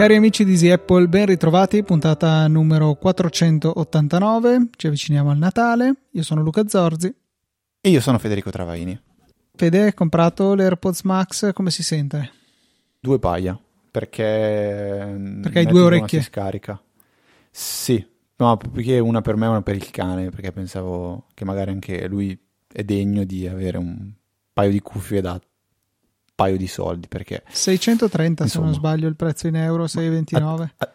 Cari amici di Easy Apple, ben ritrovati, puntata numero 489, ci avviciniamo al Natale, io sono Luca Zorzi. E io sono Federico Travaini. Fede, hai comprato l'AirPods Max, come si sente? Due paia, perché... Perché hai due orecchie? Si scarica. Sì, no, perché una per me e una per il cane, perché pensavo che magari anche lui è degno di avere un paio di cuffie da paio di soldi perché 630 insomma, se non sbaglio il prezzo in euro 629 a, a,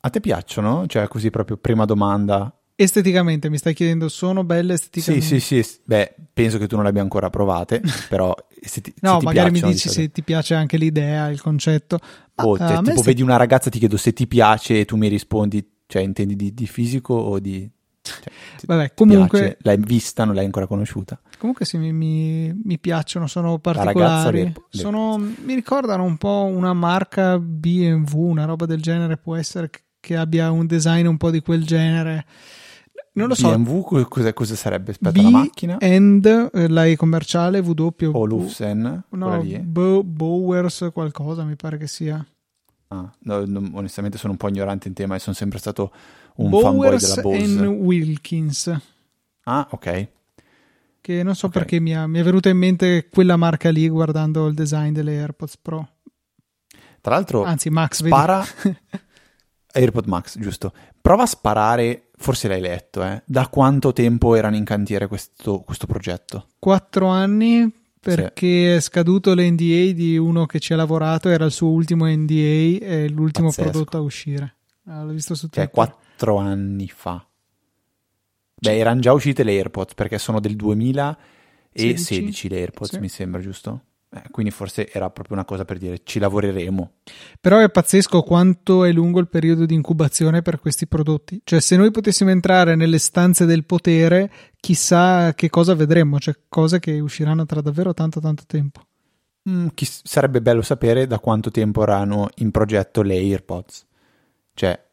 a, te piacciono? cioè così proprio prima domanda. Esteticamente mi stai chiedendo sono belle esteticamente? Sì sì sì beh penso che tu non le abbia ancora provate però esteti- no magari mi dici se ti piace anche l'idea il concetto Ma, oh, cioè, tipo vedi una ragazza ti chiedo se ti piace e tu mi rispondi cioè intendi di, di fisico o di cioè, Vabbè, comunque piace? l'hai vista, non l'hai ancora conosciuta. Comunque sì, mi, mi, mi piacciono, sono particolari. Le... Sono, mi ricordano un po' una marca BMW, una roba del genere, può essere che abbia un design un po' di quel genere. Non lo so. BMW cosa, cosa sarebbe? Aspetta, B la macchina? And eh, la E commerciale W. O Lufsen? No, Bo- Bowers qualcosa mi pare che sia. Ah, no, no, onestamente sono un po' ignorante in tema e sono sempre stato un Bowers fanboy della Bose. Wilkins. Ah, ok. Che non so okay. perché mi, ha, mi è venuta in mente quella marca lì guardando il design delle AirPods Pro. Tra l'altro, anzi, Max, spara AirPod Max, giusto. Prova a sparare, forse l'hai letto, eh? Da quanto tempo erano in cantiere questo, questo progetto? Quattro anni, perché sì. è scaduto l'NDA di uno che ci ha lavorato, era il suo ultimo NDA e l'ultimo Pazzesco. prodotto a uscire. Ah, l'ho visto su Twitter. Cioè, quattro anni fa. Beh, erano già uscite le AirPods perché sono del 2016 16? le AirPods, sì. mi sembra, giusto? Eh, quindi forse era proprio una cosa per dire ci lavoreremo. Però è pazzesco quanto è lungo il periodo di incubazione per questi prodotti. Cioè, se noi potessimo entrare nelle stanze del potere, chissà che cosa vedremo, cioè cose che usciranno tra davvero tanto tanto tempo. Mm, chi, sarebbe bello sapere da quanto tempo erano in progetto le AirPods. Cioè,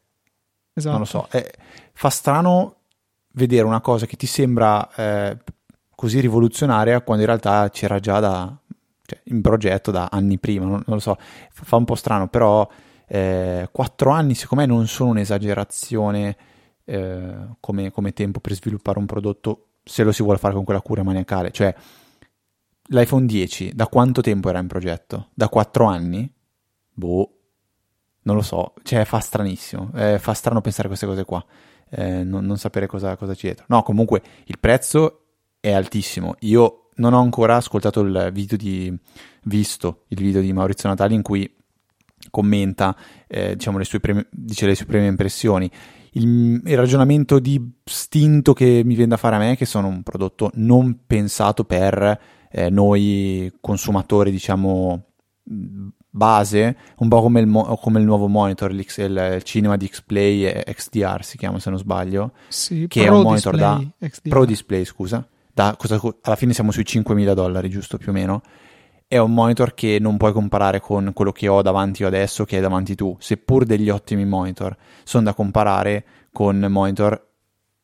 esatto. non lo so, è, fa strano vedere una cosa che ti sembra eh, così rivoluzionaria quando in realtà c'era già da, cioè, in progetto da anni prima, non, non, lo so, fa un po' strano, però eh, quattro anni secondo me non sono un'esagerazione eh, come, come, tempo per sviluppare un prodotto se lo si vuole fare con quella cura maniacale, cioè l'iPhone 10 da quanto tempo era in progetto? Da quattro anni? Boh, non lo so, cioè fa stranissimo, eh, fa strano pensare a queste cose qua eh, non, non, sapere cosa, cosa c'è dietro. No, comunque il prezzo è altissimo. Io non ho ancora ascoltato il video di visto il video di Maurizio Natali in cui commenta eh, diciamo le sue prime, dice le sue prime impressioni. Il, il, ragionamento di stinto che mi viene da fare a me è che sono un prodotto non pensato per eh, noi consumatori, diciamo, base, un po' come il, mo- come il nuovo monitor, il, Cinema Display XDR si chiama se non sbaglio, sì, che è un monitor da XDR. Pro Display, scusa, da, cosa, alla fine siamo sui 5.000 dollari, giusto più o meno. È un monitor che non puoi comparare con quello che ho davanti io adesso, che hai davanti tu, seppur degli ottimi monitor, sono da comparare con monitor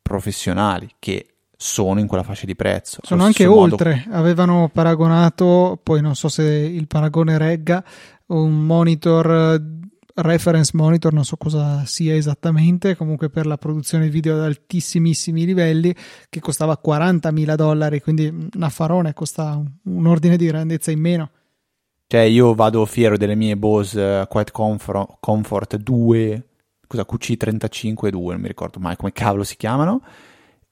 professionali che sono in quella fascia di prezzo. Sono anche oltre, modo... avevano paragonato, poi non so se il paragone regga, un monitor reference monitor, non so cosa sia esattamente, comunque per la produzione video ad altissimissimi livelli, che costava 40.000 dollari, quindi un affarone costa un, ordine di grandezza in meno. Cioè io vado fiero delle mie Bose Quiet Comfort, Comfort 2, scusa QC35 2, non mi ricordo mai come cavolo si chiamano,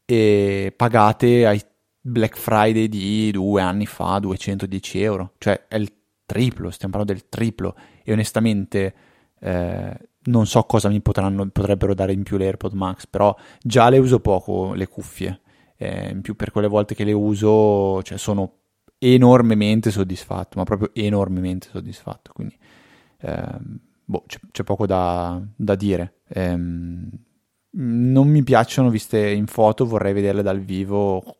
e pagate ai Black Friday di due anni fa 210 euro, cioè è il triplo, stiamo parlando del triplo e onestamente eh, non so cosa mi potranno, potrebbero dare in più le AirPod Max, però già le uso poco le cuffie, eh, in più per quelle volte che le uso cioè, sono enormemente soddisfatto, ma proprio enormemente soddisfatto, quindi eh, boh, c'è, c'è, poco da, da dire. Ehm, non mi piacciono viste in foto, vorrei vederle dal vivo,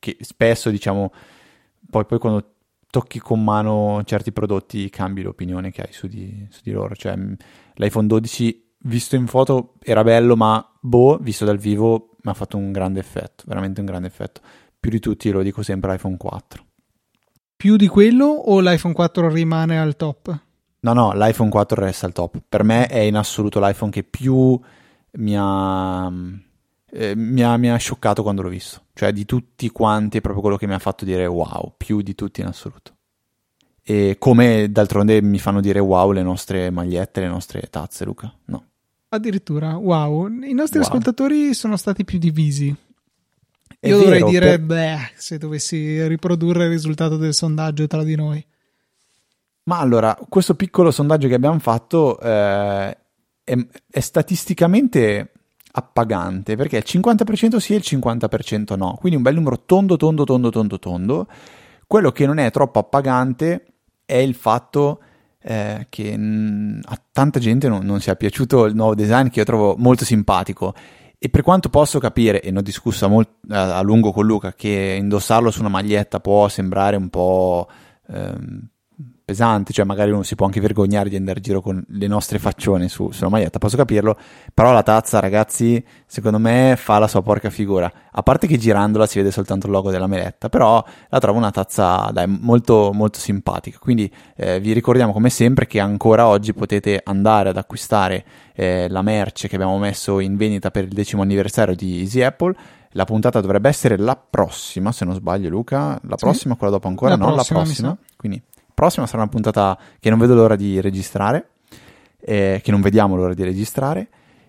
che spesso diciamo, poi, poi quando tocchi con mano certi prodotti cambi l'opinione che hai su di, su di loro. Cioè, l'iPhone 12 visto in foto era bello, ma boh, visto dal vivo mi ha fatto un grande effetto, veramente un grande effetto. Più di tutti lo dico sempre l'iPhone 4. Più di quello o l'iPhone 4 rimane al top? No, no, l'iPhone 4 resta al top. Per me è in assoluto l'iPhone che più mi ha, eh, mi ha, mi ha scioccato quando l'ho visto. Cioè di tutti quanti è proprio quello che mi ha fatto dire wow, più di tutti in assoluto. E come d'altronde mi fanno dire wow le nostre magliette, le nostre tazze, Luca? No. Addirittura, wow, i nostri wow. ascoltatori sono stati più divisi. È Io dovrei dire, per... beh, se dovessi riprodurre il risultato del sondaggio tra di noi. Ma allora, questo piccolo sondaggio che abbiamo fatto eh, è, è, statisticamente appagante perché il 50% sì e il 50% no, quindi un bel numero tondo, tondo, tondo, tondo, tondo. Quello che non è troppo appagante è il fatto eh, che mh, a tanta gente non, non sia piaciuto il nuovo design che io trovo molto simpatico e per quanto posso capire, e ne ho discusso molt- a lungo con Luca, che indossarlo su una maglietta può sembrare un po' ehm, pesante, cioè magari uno si può anche vergognare di andare in giro con le nostre faccione su, sulla maglietta, posso capirlo, però la tazza ragazzi secondo me fa la sua porca figura, a parte che girandola si vede soltanto il logo della meletta, però la trovo una tazza dai, molto molto simpatica, quindi eh, vi ricordiamo come sempre che ancora oggi potete andare ad acquistare eh, la merce che abbiamo messo in vendita per il decimo anniversario di Easy Apple, la puntata dovrebbe essere la prossima, se non sbaglio Luca, la prossima, sì. quella dopo ancora, la no, prossima, la prossima, quindi prossima sarà una puntata che non vedo l'ora di registrare, eh, che non vediamo l'ora di registrare.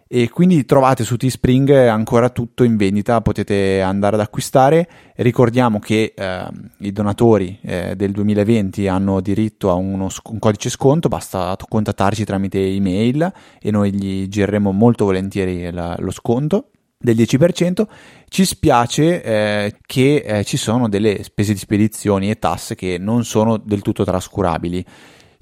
E quindi trovate su Teespring ancora tutto in vendita, potete andare ad acquistare. Ricordiamo che eh, i donatori eh, del 2020 hanno diritto a uno, un codice sconto, basta contattarci tramite email e noi gli gireremo molto volentieri la, lo sconto del 10%, ci spiace eh, che eh, ci sono delle spese di spedizioni e tasse che non sono del tutto trascurabili.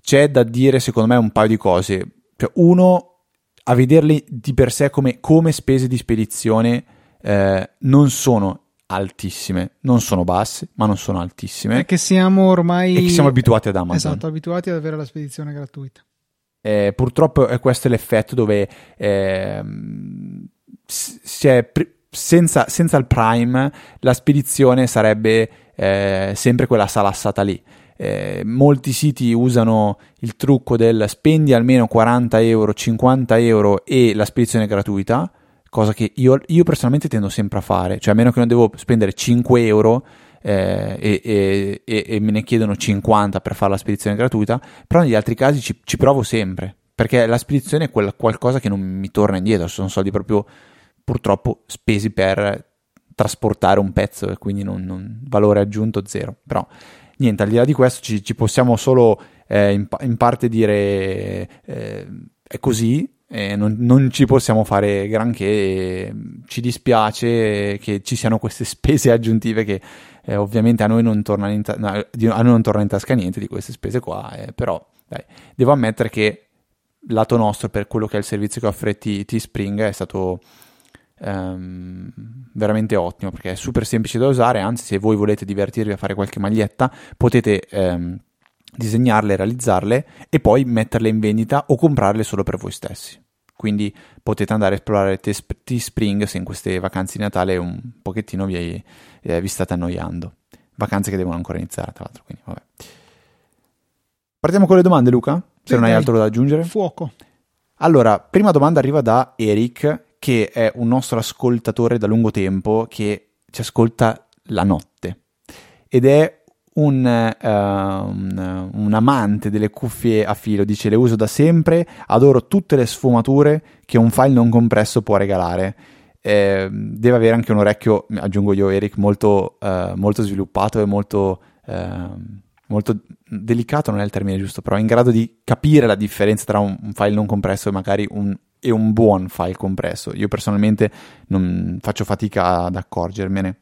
C'è da dire, secondo me, un paio di cose. Cioè, uno, a vederli di per sé come, come spese di spedizione eh, non sono altissime, non sono basse, ma non sono altissime. È che siamo ormai... E che siamo abituati ad Amazon. Esatto, abituati ad avere la spedizione gratuita. Eh, purtroppo è questo l'effetto dove eh, pr- senza, senza, il Prime la spedizione sarebbe eh, sempre quella salassata lì. Eh, molti siti usano il trucco del spendi almeno 40 euro, 50 euro e la spedizione è gratuita, cosa che io, io personalmente tendo sempre a fare, cioè a meno che non devo spendere 5 euro eh, e, e, e, me ne chiedono 50 per fare la spedizione gratuita, però negli altri casi ci, ci provo sempre, perché la spedizione è quel, qualcosa che non mi torna indietro, sono soldi proprio purtroppo spesi per trasportare un pezzo e quindi non, non valore aggiunto zero. Però niente, al di là di questo ci, ci possiamo solo eh, in, in, parte dire eh, è così, eh, non, non, ci possiamo fare granché, ci dispiace che ci siano queste spese aggiuntive che eh, ovviamente a noi non torna in, ta- a noi non torna in tasca niente di queste spese qua, eh, però dai, devo ammettere che lato nostro per quello che è il servizio che offre T-Spring è stato ehm, veramente ottimo perché è super semplice da usare, anzi se voi volete divertirvi a fare qualche maglietta potete ehm, disegnarle, realizzarle e poi metterle in vendita o comprarle solo per voi stessi. Quindi potete andare a esplorare T-Spring se in queste vacanze di Natale un pochettino vi, eh, vi state annoiando. Vacanze che devono ancora iniziare, tra l'altro. Quindi. Partiamo con le domande, Luca? Se sì, non hai altro da aggiungere. Fuoco. Allora, prima domanda arriva da Eric che è un nostro ascoltatore da lungo tempo che ci ascolta la notte ed è un, uh, un, un, amante delle cuffie a filo, dice le uso da sempre, adoro tutte le sfumature che un file non compresso può regalare. Eh, deve avere anche un orecchio, aggiungo io Eric, molto, uh, molto sviluppato e molto, uh, molto, delicato, non è il termine giusto, però in grado di capire la differenza tra un, un file non compresso e magari un e un buon file compresso. Io personalmente non faccio fatica ad accorgermene.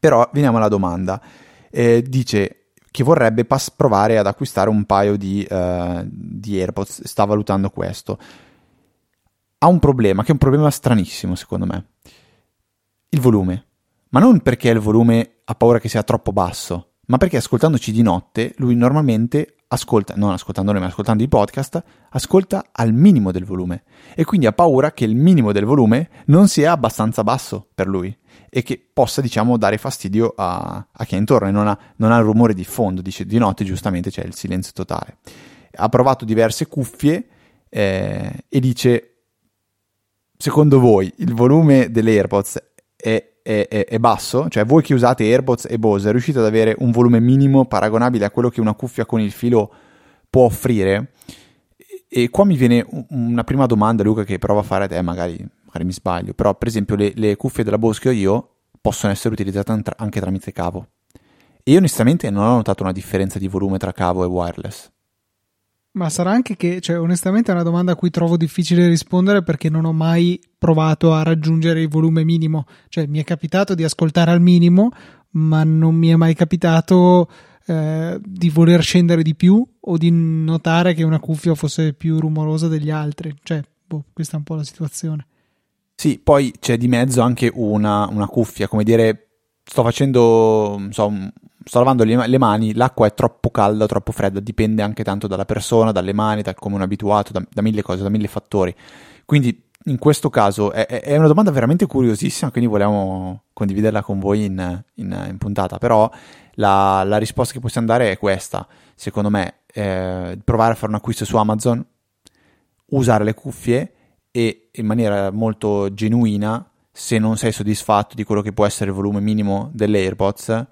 Però veniamo alla domanda. Eh, dice che vorrebbe pas- provare ad acquistare un paio di, uh, di AirPods, sta valutando questo. Ha un problema, che è un problema stranissimo secondo me. Il volume. Ma non perché il volume ha paura che sia troppo basso, ma perché ascoltandoci di notte lui normalmente ascolta, non ascoltando noi ma ascoltando i podcast, ascolta al minimo del volume e quindi ha paura che il minimo del volume non sia abbastanza basso per lui e che possa diciamo dare fastidio a, a chi è intorno e non ha, non ha il rumore di fondo, dice di notte giustamente c'è il silenzio totale. Ha provato diverse cuffie eh, e dice secondo voi il volume delle AirPods è è, è, è, basso, cioè voi che usate AirPods e Bose riuscite ad avere un volume minimo paragonabile a quello che una cuffia con il filo può offrire? E, qua mi viene una prima domanda, Luca, che provo a fare a te, magari, magari mi sbaglio, però per esempio le, le cuffie della Bose che ho io possono essere utilizzate anche tramite cavo. E io onestamente non ho notato una differenza di volume tra cavo e wireless. Ma sarà anche che, cioè, onestamente è una domanda a cui trovo difficile rispondere perché non ho mai provato a raggiungere il volume minimo. Cioè, mi è capitato di ascoltare al minimo, ma non mi è mai capitato eh, di voler scendere di più o di notare che una cuffia fosse più rumorosa degli altri. Cioè, boh, questa è un po' la situazione. Sì, poi c'è di mezzo anche una, una cuffia, come dire, sto facendo, so, sto lavando le, mani, l'acqua è troppo calda troppo fredda, dipende anche tanto dalla persona, dalle mani, da come uno è abituato, da, da mille cose, da mille fattori. Quindi in questo caso è, è, una domanda veramente curiosissima, quindi vogliamo condividerla con voi in, in, in puntata, però la, la, risposta che possiamo dare è questa, secondo me, eh, provare a fare un acquisto su Amazon, usare le cuffie e in maniera molto genuina, se non sei soddisfatto di quello che può essere il volume minimo delle AirPods,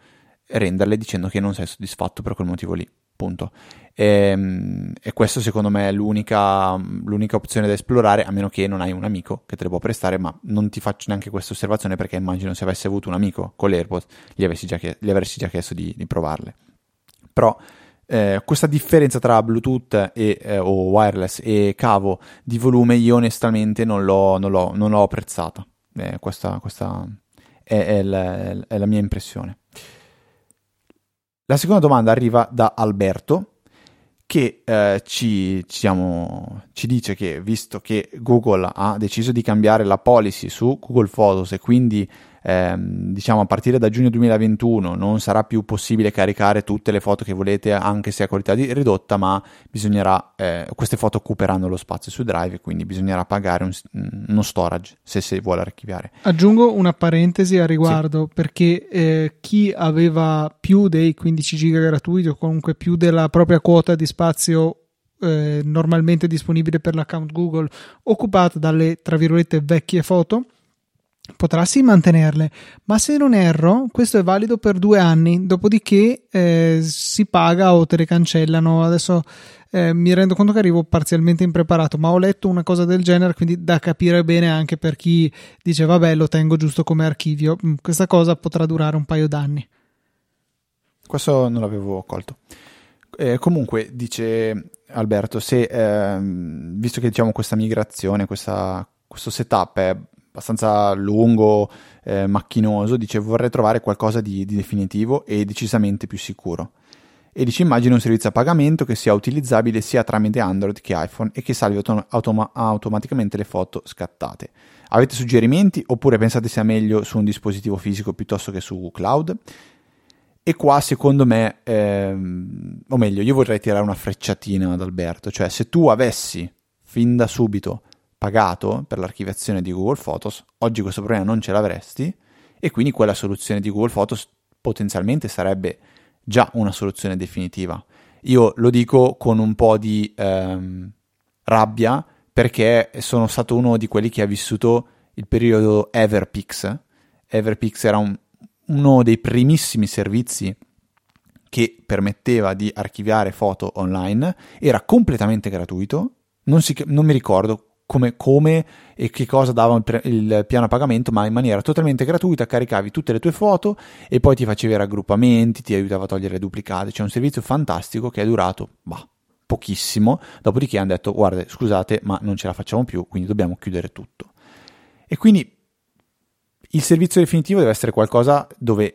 renderle dicendo che non sei soddisfatto per quel motivo lì. Punto. E, ehm, e questo secondo me è l'unica, l'unica, opzione da esplorare, a meno che non hai un amico che te le può prestare, ma non ti faccio neanche questa osservazione perché immagino se avessi avuto un amico con l'AirPod gli, già, gli avresti già chiesto di, di provarle. Però eh, questa differenza tra Bluetooth e, eh, o wireless e cavo di volume io onestamente non l'ho, non l'ho, non l'ho apprezzata. Eh, questa, questa è, è, la, è la mia impressione. La seconda domanda arriva da Alberto che eh, ci, siamo, ci, dice che visto che Google ha deciso di cambiare la policy su Google Photos e quindi ehm, diciamo a partire da giugno 2021 non sarà più possibile caricare tutte le foto che volete anche se a qualità di, ridotta ma bisognerà eh, queste foto occuperanno lo spazio su Drive quindi bisognerà pagare un, uno storage se si vuole archiviare aggiungo una parentesi a riguardo sì. perché eh, chi aveva più dei 15 giga gratuiti o comunque più della propria quota di spazio eh, normalmente disponibile per l'account Google occupata dalle tra virgolette vecchie foto potrà sì mantenerle, ma se non erro, questo è valido per due anni, dopodiché eh, si paga o te le cancellano. Adesso eh, mi rendo conto che arrivo parzialmente impreparato, ma ho letto una cosa del genere, quindi da capire bene anche per chi dice vabbè lo tengo giusto come archivio. Mm, questa cosa potrà durare un paio d'anni. Questo non l'avevo colto. Eh, comunque, dice Alberto, se ehm, visto che diciamo questa migrazione, questa, questo setup è abbastanza lungo, eh, macchinoso, dice vorrei trovare qualcosa di, di, definitivo e decisamente più sicuro. E dice immagina un servizio a pagamento che sia utilizzabile sia tramite Android che iPhone e che salvi autom- autom- automaticamente le foto scattate. Avete suggerimenti oppure pensate sia meglio su un dispositivo fisico piuttosto che su cloud? E qua secondo me, ehm, o meglio, io vorrei tirare una frecciatina ad Alberto, cioè se tu avessi fin da subito pagato per l'archiviazione di Google Photos, oggi questo problema non ce l'avresti e quindi quella soluzione di Google Photos potenzialmente sarebbe già una soluzione definitiva. Io lo dico con un po' di ehm, rabbia perché sono stato uno di quelli che ha vissuto il periodo Everpix. Everpix era un, uno dei primissimi servizi che permetteva di archiviare foto online, era completamente gratuito, non, si, non mi ricordo come, come, e che cosa dava il, il, piano a pagamento, ma in maniera totalmente gratuita caricavi tutte le tue foto e poi ti facevi raggruppamenti, ti aiutava a togliere le duplicate. C'è un servizio fantastico che è durato, bah, pochissimo, dopodiché hanno detto guarda scusate ma non ce la facciamo più, quindi dobbiamo chiudere tutto. E quindi il servizio definitivo deve essere qualcosa dove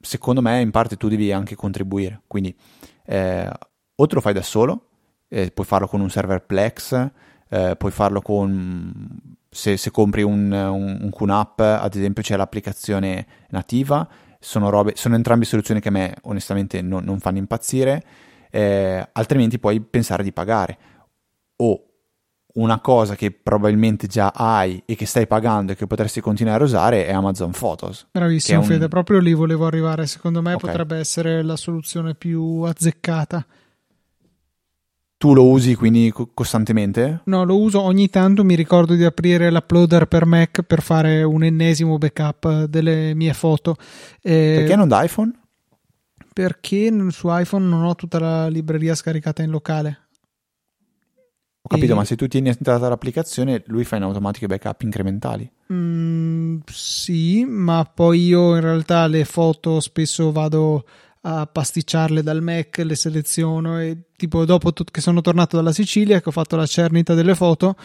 secondo me in parte tu devi anche contribuire, quindi eh, o te lo fai da solo, eh, puoi farlo con un server Plex, eh, puoi farlo con se, se compri un, un, un QNAP ad esempio c'è l'applicazione nativa sono, robe, sono entrambe soluzioni che a me onestamente non, non fanno impazzire eh, altrimenti puoi pensare di pagare. O una cosa che probabilmente già hai e che stai pagando e che potresti continuare a usare è Amazon Photos. Bravissimo un... Fede, proprio lì volevo arrivare, secondo me okay. potrebbe essere la soluzione più azzeccata. Tu lo usi quindi costantemente? No, lo uso ogni tanto, mi ricordo di aprire l'uploader per Mac per fare un ennesimo backup delle mie foto. Eh, Perché non da iPhone? Perché su iPhone non ho tutta la libreria scaricata in locale. Ho capito, e... ma se tu tieni entrata l'applicazione, lui fa in automatico i backup incrementali. Mm, sì, ma poi io in realtà le foto spesso vado a pasticciarle dal Mac, le seleziono e tipo dopo che sono tornato dalla Sicilia, che ho fatto la cernita delle foto,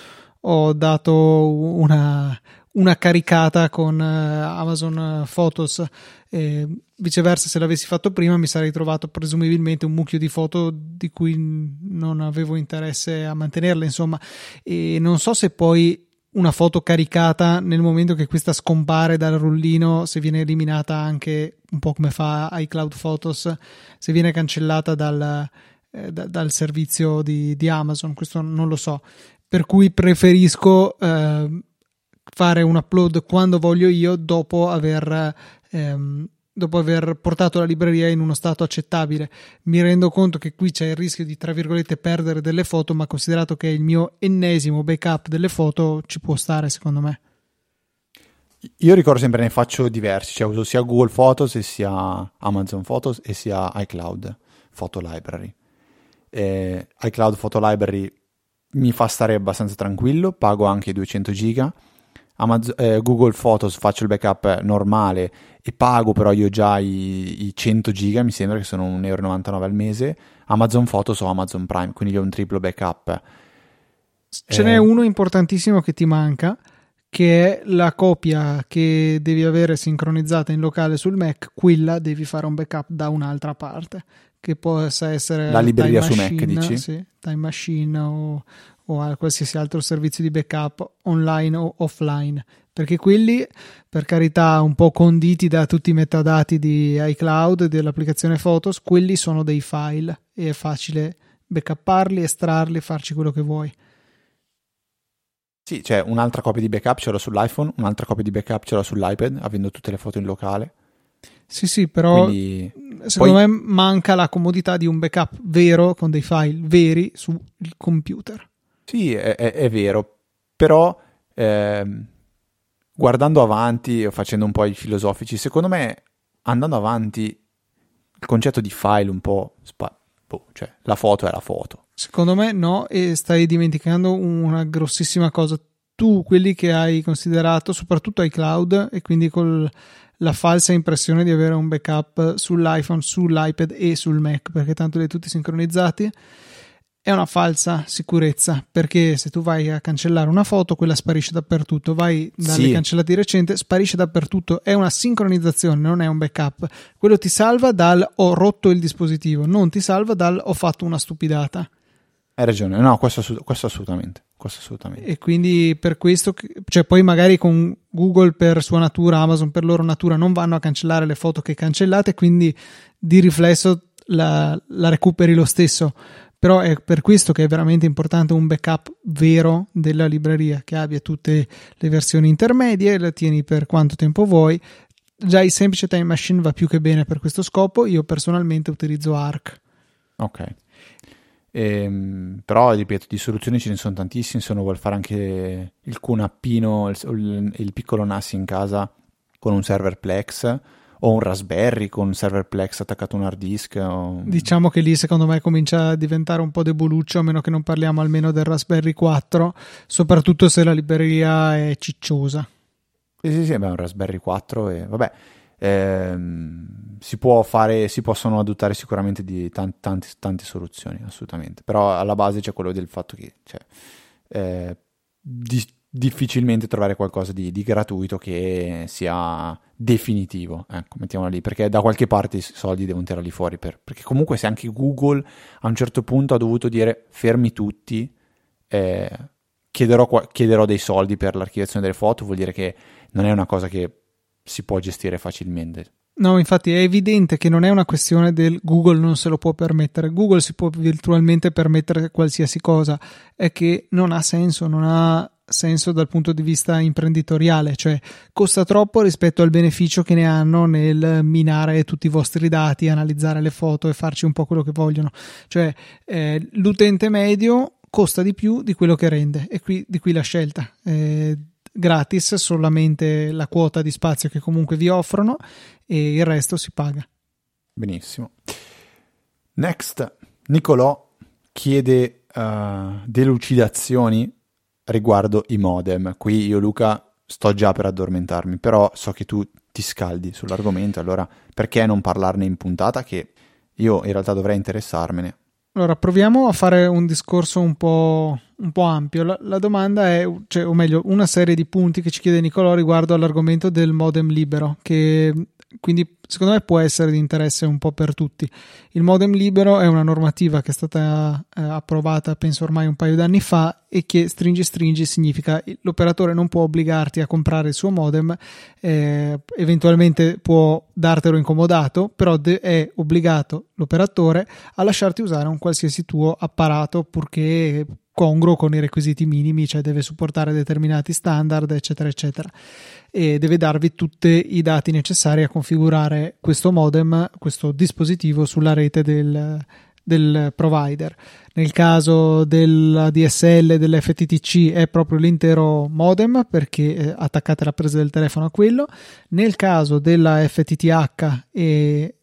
ho dato una, una caricata con uh, Amazon Photos. E viceversa, se l'avessi fatto prima, mi sarei trovato presumibilmente un mucchio di foto di cui non avevo interesse a mantenerle. Insomma, e non so se poi una foto caricata nel momento che questa scompare dal rullino, se viene eliminata anche un po' come fa iCloud Photos, se viene cancellata dal, eh, da, dal servizio di, di, Amazon, questo non lo so. Per cui preferisco eh, fare un upload quando voglio io dopo aver ehm, dopo aver portato la libreria in uno stato accettabile. Mi rendo conto che qui c'è il rischio di, tra virgolette, perdere delle foto, ma considerato che è il mio ennesimo backup delle foto, ci può stare, secondo me. Io ricordo sempre ne faccio diversi, cioè uso sia Google Photos e sia Amazon Photos e sia iCloud Photo Library. Eh, iCloud Photo Library mi fa stare abbastanza tranquillo, pago anche 200 giga Amazon, eh, Google Photos faccio il backup normale e pago però io già i, i 100 giga, mi sembra che sono 1,99 euro al mese. Amazon Photos o Amazon Prime, quindi ho un triplo backup. Ce eh, n'è uno importantissimo che ti manca, che è la copia che devi avere sincronizzata in locale sul Mac, quella devi fare un backup da un'altra parte, che possa essere la libreria su Mac, dici? Sì, Time Machine o, o a qualsiasi altro servizio di backup online o offline perché quelli per carità un po' conditi da tutti i metadati di iCloud e dell'applicazione Photos quelli sono dei file e è facile backupparli, estrarli e farci quello che vuoi sì, c'è un'altra copia di backup ce l'ho sull'iPhone, un'altra copia di backup ce l'ho sull'iPad, avendo tutte le foto in locale. Sì, sì, però Quindi, secondo poi... me manca la comodità di un backup vero con dei file veri sul computer. Sì, è, è, è vero, però eh, guardando avanti facendo un po' i filosofici, secondo me andando avanti il concetto di file un po' spa- boh, cioè la foto è la foto. Secondo me no, e stai dimenticando una grossissima cosa. Tu, quelli che hai considerato, soprattutto iCloud, e quindi con la falsa impressione di avere un backup sull'iPhone, sull'iPad e sul Mac, perché tanto li hai tutti sincronizzati è una falsa sicurezza perché se tu vai a cancellare una foto quella sparisce dappertutto. Vai dalle sì. cancellati recente sparisce dappertutto. È una sincronizzazione non è un backup. Quello ti salva dal ho rotto il dispositivo non ti salva dal ho fatto una stupidata hai ragione. No questo, questo assolutamente questo assolutamente. E quindi per questo cioè poi magari con Google per sua natura Amazon per loro natura non vanno a cancellare le foto che cancellate quindi di riflesso la, la recuperi lo stesso però è per questo che è veramente importante un backup vero della libreria che abbia tutte le versioni intermedie, la tieni per quanto tempo vuoi. Già il semplice Time Machine va più che bene per questo scopo, io personalmente utilizzo Arc. Ok. Ehm, però ripeto, di soluzioni ce ne sono tantissime. Se uno vuole fare anche il QNAPino, il, il, il piccolo NAS in casa con un server Plex, o un Raspberry con server Plex attaccato a un hard disk. O... Diciamo che lì secondo me comincia a diventare un po' deboluccio, a meno che non parliamo almeno del Raspberry 4, soprattutto se la libreria è cicciosa. Sì, sì, sì, beh, un Raspberry 4 e vabbè. Ehm, si può fare, si possono adottare sicuramente di tanti, tanti, tante soluzioni, assolutamente. Però alla base c'è quello del fatto che cioè, eh, di, difficilmente trovare qualcosa di, di, gratuito che sia definitivo, ecco, mettiamola lì, perché da qualche parte i soldi devono tirarli fuori, per, perché comunque se anche Google a un certo punto ha dovuto dire fermi tutti, eh, chiederò, chiederò dei soldi per l'archiviazione delle foto, vuol dire che non è una cosa che si può gestire facilmente. No, infatti è evidente che non è una questione del Google non se lo può permettere. Google si può virtualmente permettere qualsiasi cosa, è che non ha senso, non ha senso dal punto di vista imprenditoriale, cioè costa troppo rispetto al beneficio che ne hanno nel minare tutti i vostri dati, analizzare le foto e farci un po' quello che vogliono. Cioè eh, l'utente medio costa di più di quello che rende e qui, di qui la scelta. Eh, gratis solamente la quota di spazio che comunque vi offrono e il resto si paga. Benissimo. Next, Nicolò chiede uh, delucidazioni riguardo i modem. Qui io Luca sto già per addormentarmi, però so che tu ti scaldi sull'argomento, allora perché non parlarne in puntata che io in realtà dovrei interessarmene. Allora, proviamo a fare un discorso un po', un po ampio. La, la, domanda è, cioè, o meglio, una serie di punti che ci chiede Nicolò riguardo all'argomento del modem libero, che quindi secondo me può essere di interesse un po' per tutti. Il modem libero è una normativa che è stata eh, approvata penso ormai un paio d'anni fa e che stringi stringi significa l'operatore non può obbligarti a comprare il suo modem, eh, eventualmente può dartelo incomodato, però de- è obbligato l'operatore a lasciarti usare un qualsiasi tuo apparato purché congruo con i requisiti minimi, cioè deve supportare determinati standard, eccetera, eccetera. E deve darvi tutti i dati necessari a configurare questo modem, questo dispositivo sulla rete del, del provider. Nel caso della DSL e dell'FTTC è proprio l'intero modem perché eh, attaccate la presa del telefono a quello. Nel caso della FTTH e,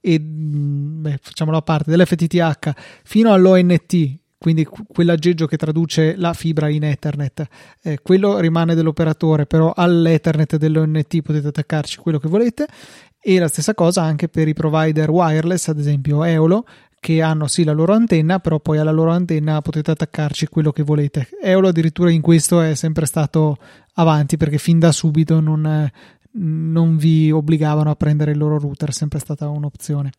e beh, facciamolo a parte dell'FTTH fino all'ONT quindi quell'aggeggio che traduce la fibra in Ethernet, eh, quello rimane dell'operatore, però all'Ethernet dell'ONT potete attaccarci quello che volete e la stessa cosa anche per i provider wireless, ad esempio Eolo, che hanno sì la loro antenna, però poi alla loro antenna potete attaccarci quello che volete. Eolo addirittura in questo è sempre stato avanti perché fin da subito non, non vi obbligavano a prendere il loro router, è sempre stata un'opzione.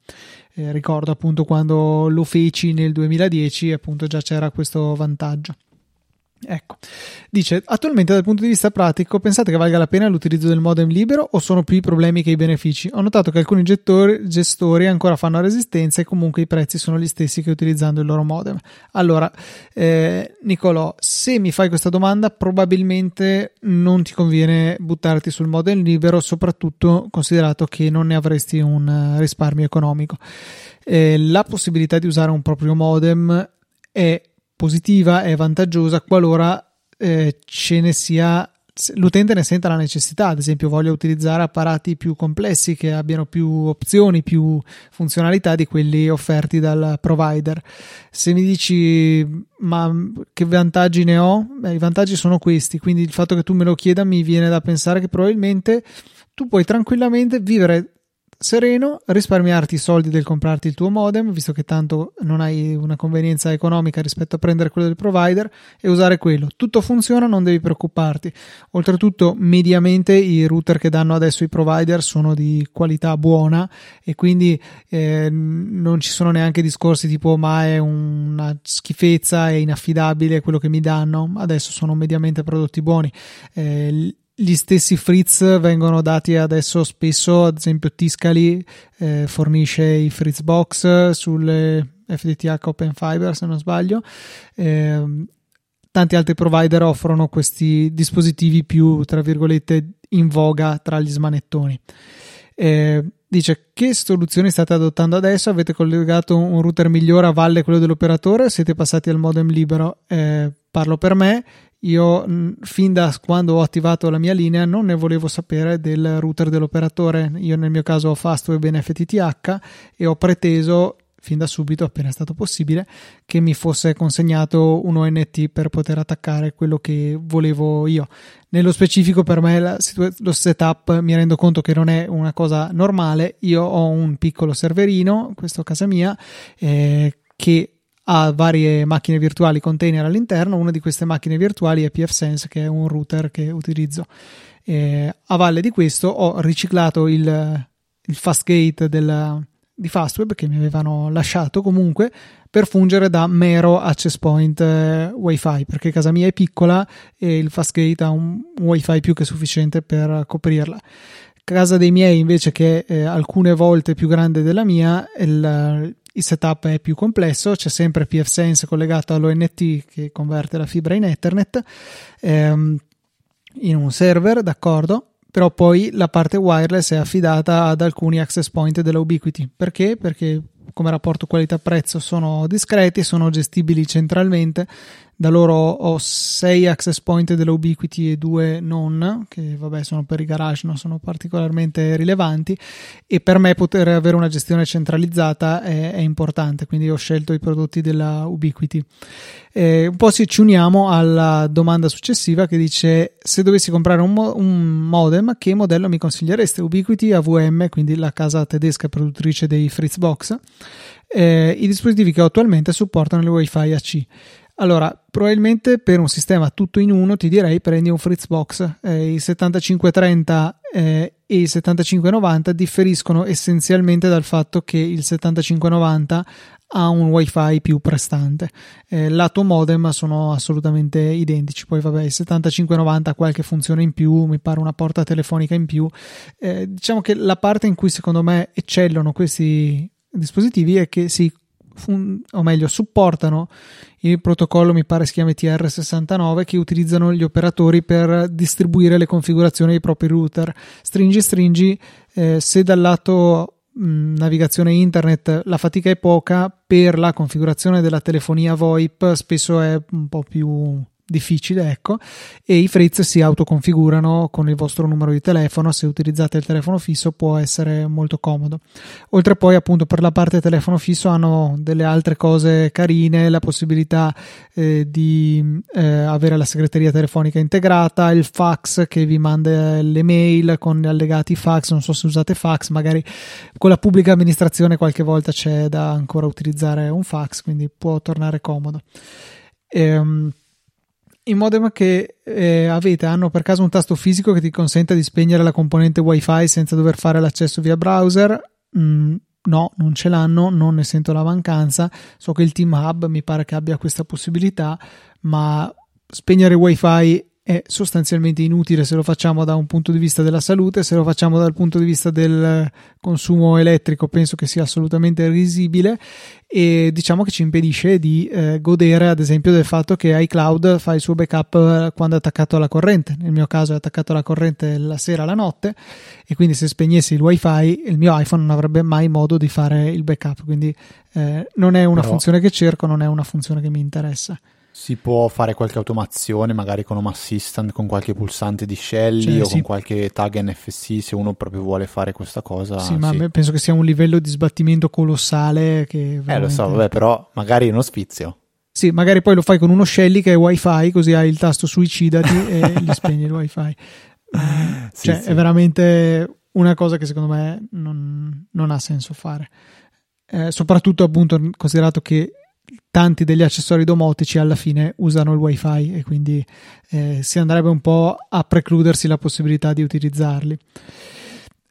Eh, ricordo appunto quando lo feci nel 2010, appunto già c'era questo vantaggio. Ecco, dice attualmente dal punto di vista pratico pensate che valga la pena l'utilizzo del modem libero o sono più i problemi che i benefici? Ho notato che alcuni gettori, gestori ancora fanno resistenza e comunque i prezzi sono gli stessi che utilizzando il loro modem. Allora, eh, Nicolò, se mi fai questa domanda probabilmente non ti conviene buttarti sul modem libero, soprattutto considerato che non ne avresti un risparmio economico. Eh, la possibilità di usare un proprio modem è positiva e vantaggiosa qualora eh, ce ne sia l'utente ne senta la necessità, ad esempio voglio utilizzare apparati più complessi che abbiano più opzioni, più funzionalità di quelli offerti dal provider. Se mi dici ma che vantaggi ne ho? Beh, i vantaggi sono questi, quindi il fatto che tu me lo chieda mi viene da pensare che probabilmente tu puoi tranquillamente vivere sereno, risparmiarti i soldi del comprarti il tuo modem, visto che tanto non hai una convenienza economica rispetto a prendere quello del provider e usare quello. Tutto funziona, non devi preoccuparti. Oltretutto, mediamente i router che danno adesso i provider sono di qualità buona e quindi eh, non ci sono neanche discorsi tipo ma è una schifezza, è inaffidabile quello che mi danno. Adesso sono mediamente prodotti buoni. Eh, gli stessi Fritz vengono dati adesso spesso, ad esempio Tiscali eh, fornisce i Fritz Box sulle FTTH Open Fiber se non sbaglio. Eh, tanti altri provider offrono questi dispositivi più, tra virgolette, in voga tra gli smanettoni. Eh, dice che soluzioni state adottando adesso? Avete collegato un router migliore a valle quello dell'operatore siete passati al modem libero? Eh, parlo per me, io fin da quando ho attivato la mia linea non ne volevo sapere del router dell'operatore. Io nel mio caso ho Fastweb FTTH e ho preteso fin da subito, appena è stato possibile, che mi fosse consegnato un ONT per poter attaccare quello che volevo io. Nello specifico, per me, la, lo setup mi rendo conto che non è una cosa normale. Io ho un piccolo serverino, questo a casa mia, eh, che ha varie macchine virtuali container all'interno. Una di queste macchine virtuali è PFSense, che è un router che utilizzo. E a valle di questo ho riciclato il, il fastgate della, di Fastweb che mi avevano lasciato comunque per fungere da mero access point eh, wifi perché casa mia è piccola e il fastgate ha un wifi più che sufficiente per coprirla casa dei miei invece che è eh, alcune volte più grande della mia il, il setup è più complesso, c'è sempre PFSense collegato all'ONT che converte la fibra in Ethernet ehm, in un server, d'accordo, però poi la parte wireless è affidata ad alcuni access point della Ubiquiti. Perché? Perché come rapporto qualità-prezzo sono discreti, sono gestibili centralmente da loro ho 6 access point della Ubiquiti e 2 non, che vabbè sono per i garage, non sono particolarmente rilevanti e per me poter avere una gestione centralizzata è, è importante, quindi ho scelto i prodotti della Ubiquiti. Eh, un po' ci uniamo alla domanda successiva che dice se dovessi comprare un, mo- un modem che modello mi consigliereste? Ubiquiti AVM, quindi la casa tedesca produttrice dei Fritzbox. Eh, I dispositivi che ho attualmente supportano il WiFi AC. Allora, probabilmente per un sistema tutto in uno ti direi prendi un Fritzbox. Eh, il 7530 eh, e il 7590 differiscono essenzialmente dal fatto che il 7590 ha un wifi più prestante. Eh, lato modem sono assolutamente identici. Poi, vabbè, il 7590 ha qualche funzione in più, mi pare una porta telefonica in più. Eh, diciamo che la parte in cui secondo me eccellono questi dispositivi è che si fun- o meglio supportano il protocollo mi pare si chiami TR69 che utilizzano gli operatori per distribuire le configurazioni dei propri router. Stringi stringi eh, se dal lato navigazione internet la fatica è poca per la configurazione della telefonia VoIP spesso è un po' più difficile, ecco, e i frizz si autoconfigurano con il vostro numero di telefono, se utilizzate il telefono fisso può essere molto comodo. Oltre poi appunto per la parte telefono fisso hanno delle altre cose carine, la possibilità eh, di eh, avere la segreteria telefonica integrata, il fax che vi manda le mail con gli allegati fax, non so se usate fax, magari con la pubblica amministrazione qualche volta c'è da ancora utilizzare un fax, quindi può tornare comodo. Ehm, i modem che eh, avete hanno per caso un tasto fisico che ti consente di spegnere la componente wifi senza dover fare l'accesso via browser? Mm, no, non ce l'hanno, non ne sento la mancanza. So che il Team Hub mi pare che abbia questa possibilità, ma spegnere wifi è sostanzialmente inutile se lo facciamo da un punto di vista della salute, se lo facciamo dal punto di vista del consumo elettrico penso che sia assolutamente risibile e diciamo che ci impedisce di eh, godere ad esempio del fatto che iCloud fa il suo backup eh, quando è attaccato alla corrente, nel mio caso è attaccato alla corrente la sera la notte e quindi se spegnessi il wifi il mio iPhone non avrebbe mai modo di fare il backup, quindi eh, non è una Però... funzione che cerco, non è una funzione che mi interessa. Si può fare qualche automazione, magari con Home Assistant, con qualche pulsante di Shelly cioè, o sì. con qualche tag NFC se uno proprio vuole fare questa cosa. Sì, ma sì. penso che sia un livello di sbattimento colossale. Che veramente... Eh, lo so, vabbè, però magari uno sfizio. Sì, magari poi lo fai con uno Shelly che è wifi, così hai il tasto suicidati e gli spegni il wifi. sì, cioè, è veramente una cosa che secondo me non, non ha senso fare. Eh, soprattutto appunto considerato che tanti degli accessori domotici alla fine usano il wifi e quindi eh, si andrebbe un po' a precludersi la possibilità di utilizzarli.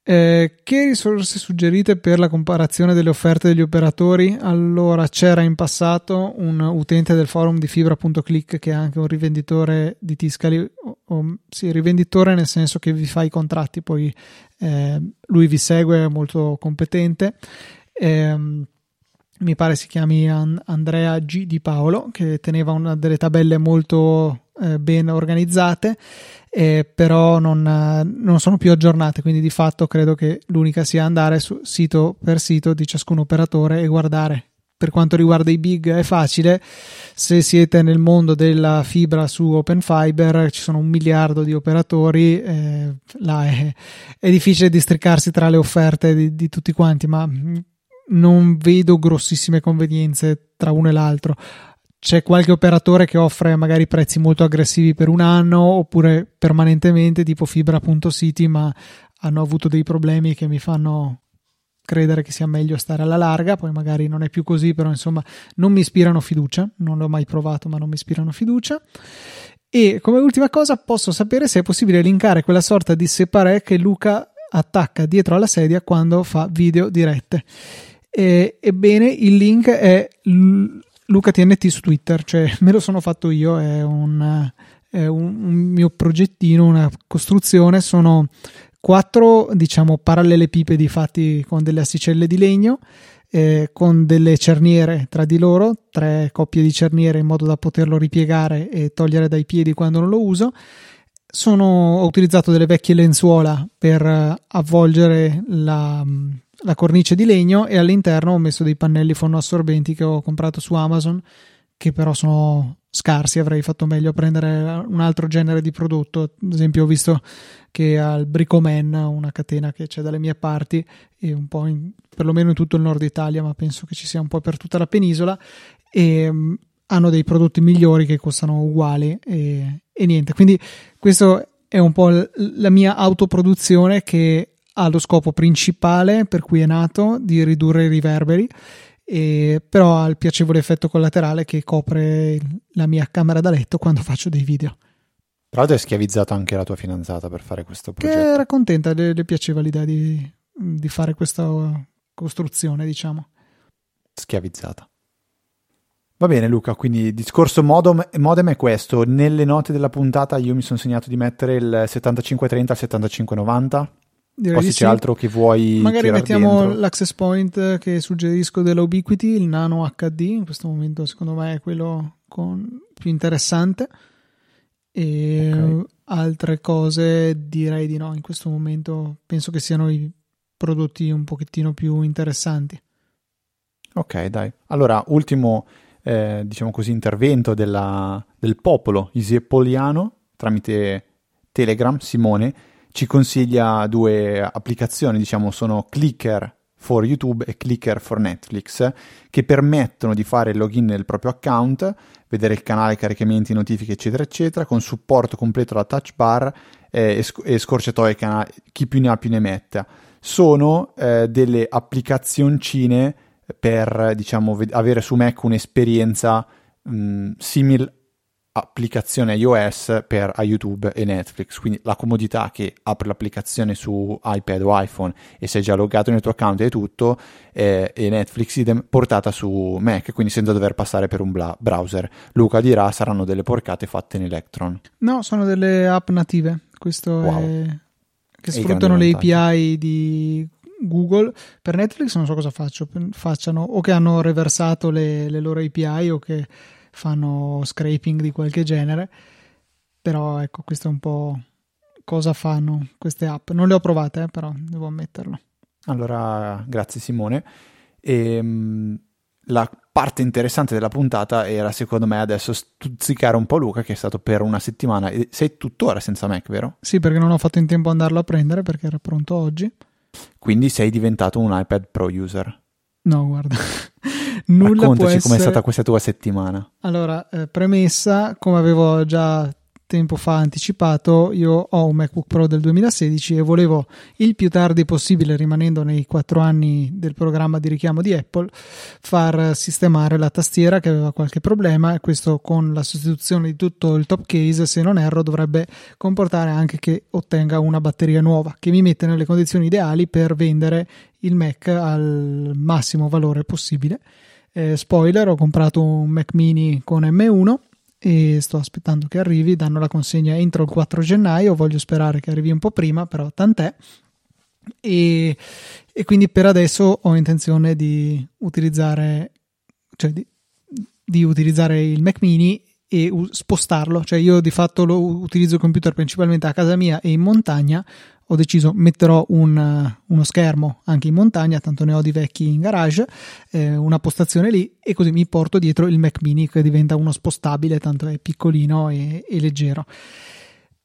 Eh, che risorse suggerite per la comparazione delle offerte degli operatori? Allora, c'era in passato un utente del forum di fibra.click che è anche un rivenditore di Tiscali, o, o, sì, rivenditore nel senso che vi fa i contratti, poi eh, lui vi segue, è molto competente. Eh, mi pare si chiami Andrea G. Di Paolo, che teneva una delle tabelle molto eh, ben organizzate, eh, però non, non, sono più aggiornate, quindi di fatto credo che l'unica sia andare su sito per sito di ciascun operatore e guardare. Per quanto riguarda i big è facile, se siete nel mondo della fibra su Open Fiber ci sono un miliardo di operatori, eh, là è, è, difficile districarsi tra le offerte di, di tutti quanti, ma non vedo grossissime convenienze tra uno e l'altro. C'è qualche operatore che offre magari prezzi molto aggressivi per un anno oppure permanentemente, tipo fibra.city, ma hanno avuto dei problemi che mi fanno credere che sia meglio stare alla larga, poi magari non è più così, però insomma non mi ispirano fiducia, non l'ho mai provato, ma non mi ispirano fiducia. E come ultima cosa posso sapere se è possibile linkare quella sorta di separé che Luca attacca dietro alla sedia quando fa video dirette. E, ebbene, il link è LucaTNT su Twitter, cioè me lo sono fatto io, è un, è un, un mio progettino, una costruzione. Sono quattro diciamo parallelepipedi fatti con delle assicelle di legno eh, con delle cerniere tra di loro, tre coppie di cerniere in modo da poterlo ripiegare e togliere dai piedi quando non lo uso. Sono, ho utilizzato delle vecchie lenzuola per eh, avvolgere la, la cornice di legno e all'interno ho messo dei pannelli fonoassorbenti che ho comprato su Amazon che però sono scarsi, avrei fatto meglio a prendere un altro genere di prodotto. Ad esempio, ho visto che al Bricoman, una catena che c'è dalle mie parti, e un po' in, perlomeno in tutto il nord Italia, ma penso che ci sia un po' per tutta la penisola, e um, hanno dei prodotti migliori che costano uguali e, e niente. Quindi, questo è un po' la mia autoproduzione che ha lo scopo principale per cui è nato di ridurre i riverberi e però ha il piacevole effetto collaterale che copre la mia camera da letto quando faccio dei video. Tra l'altro hai schiavizzato anche la tua fidanzata per fare questo progetto. Che era contenta, le, le piaceva l'idea di, di fare questa costruzione, diciamo. Schiavizzata. Va bene Luca, quindi il discorso modem, modem, è questo. Nelle note della puntata io mi sono segnato di mettere il 7530 al 7590 Direi Poi se c'è altro che vuoi magari mettiamo dentro. l'access point che suggerisco della Ubiquiti il nano HD in questo momento secondo me è quello con... più interessante. E okay. altre cose direi di no in questo momento penso che siano i prodotti un pochettino più interessanti. Ok dai. Allora ultimo eh, diciamo così intervento della, del popolo isiepoliano tramite Telegram Simone ci consiglia due applicazioni, diciamo, sono Clicker for YouTube e Clicker for Netflix, che permettono di fare il login nel proprio account, vedere il canale, caricamenti, notifiche, eccetera, eccetera, con supporto completo alla touch bar eh, e, sc- e scorciatoie canali, chi più ne ha più ne metta. Sono eh, delle applicazioncine per, diciamo, ved- avere su Mac un'esperienza mh, simile applicazione iOS per YouTube e Netflix, quindi la comodità che apri l'applicazione su iPad o iPhone e sei già loggato nel tuo account e tutto, eh, e Netflix idem portata su Mac, quindi senza dover passare per un bla- browser. Luca dirà saranno delle porcate fatte in Electron. No, sono delle app native, questo wow. è che sfruttano le API di Google. Per Netflix non so cosa faccio, facciano o che hanno reversato le, le loro API o che fanno scraping di qualche genere, però ecco, questo è un po' cosa fanno queste app. Non le ho provate, eh, però devo ammetterlo. Allora, grazie Simone. E, ehm, la parte interessante della puntata era secondo me adesso stuzzicare un po' Luca che è stato per una settimana e sei tuttora senza Mac, vero? Sì, perché non ho fatto in tempo ad andarlo a prendere perché era pronto oggi. Quindi sei diventato un iPad Pro user. No, guarda. Nulla Raccontaci essere... com'è stata questa tua settimana. Allora, eh, premessa, come avevo già tempo fa anticipato, io ho un MacBook Pro del 2016 e volevo il più tardi possibile, rimanendo nei quattro anni del programma di richiamo di Apple, far sistemare la tastiera che aveva qualche problema e questo con la sostituzione di tutto il top case, se non erro, dovrebbe comportare anche che ottenga una batteria nuova che mi mette nelle condizioni ideali per vendere il Mac al massimo valore possibile. Eh, spoiler, ho comprato un Mac mini con M1 e sto aspettando che arrivi, danno la consegna entro il 4 gennaio, voglio sperare che arrivi un po' prima, però tant'è. E, e quindi per adesso ho intenzione di utilizzare, cioè di, di utilizzare il Mac mini e spostarlo, cioè io di fatto lo utilizzo il computer principalmente a casa mia e in montagna, ho deciso metterò un, uno schermo anche in montagna, tanto ne ho di vecchi in garage, eh, una postazione lì e così mi porto dietro il Mac mini che diventa uno spostabile, tanto è piccolino e, e leggero.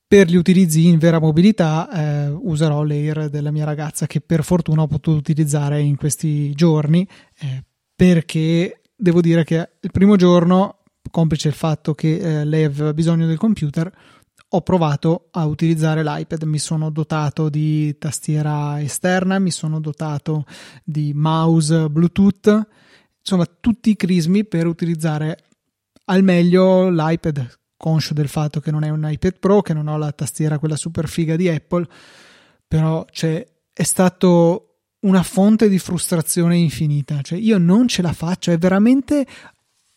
Per gli utilizzi in vera mobilità eh, userò l'Air della mia ragazza che per fortuna ho potuto utilizzare in questi giorni eh, perché devo dire che il primo giorno, complice il fatto che eh, lei aveva bisogno del computer, ho provato a utilizzare l'iPad, mi sono dotato di tastiera esterna, mi sono dotato di mouse Bluetooth, insomma tutti i crismi per utilizzare al meglio l'iPad, conscio del fatto che non è un iPad Pro, che non ho la tastiera quella super figa di Apple, però cioè, è stato una fonte di frustrazione infinita, cioè io non ce la faccio, è veramente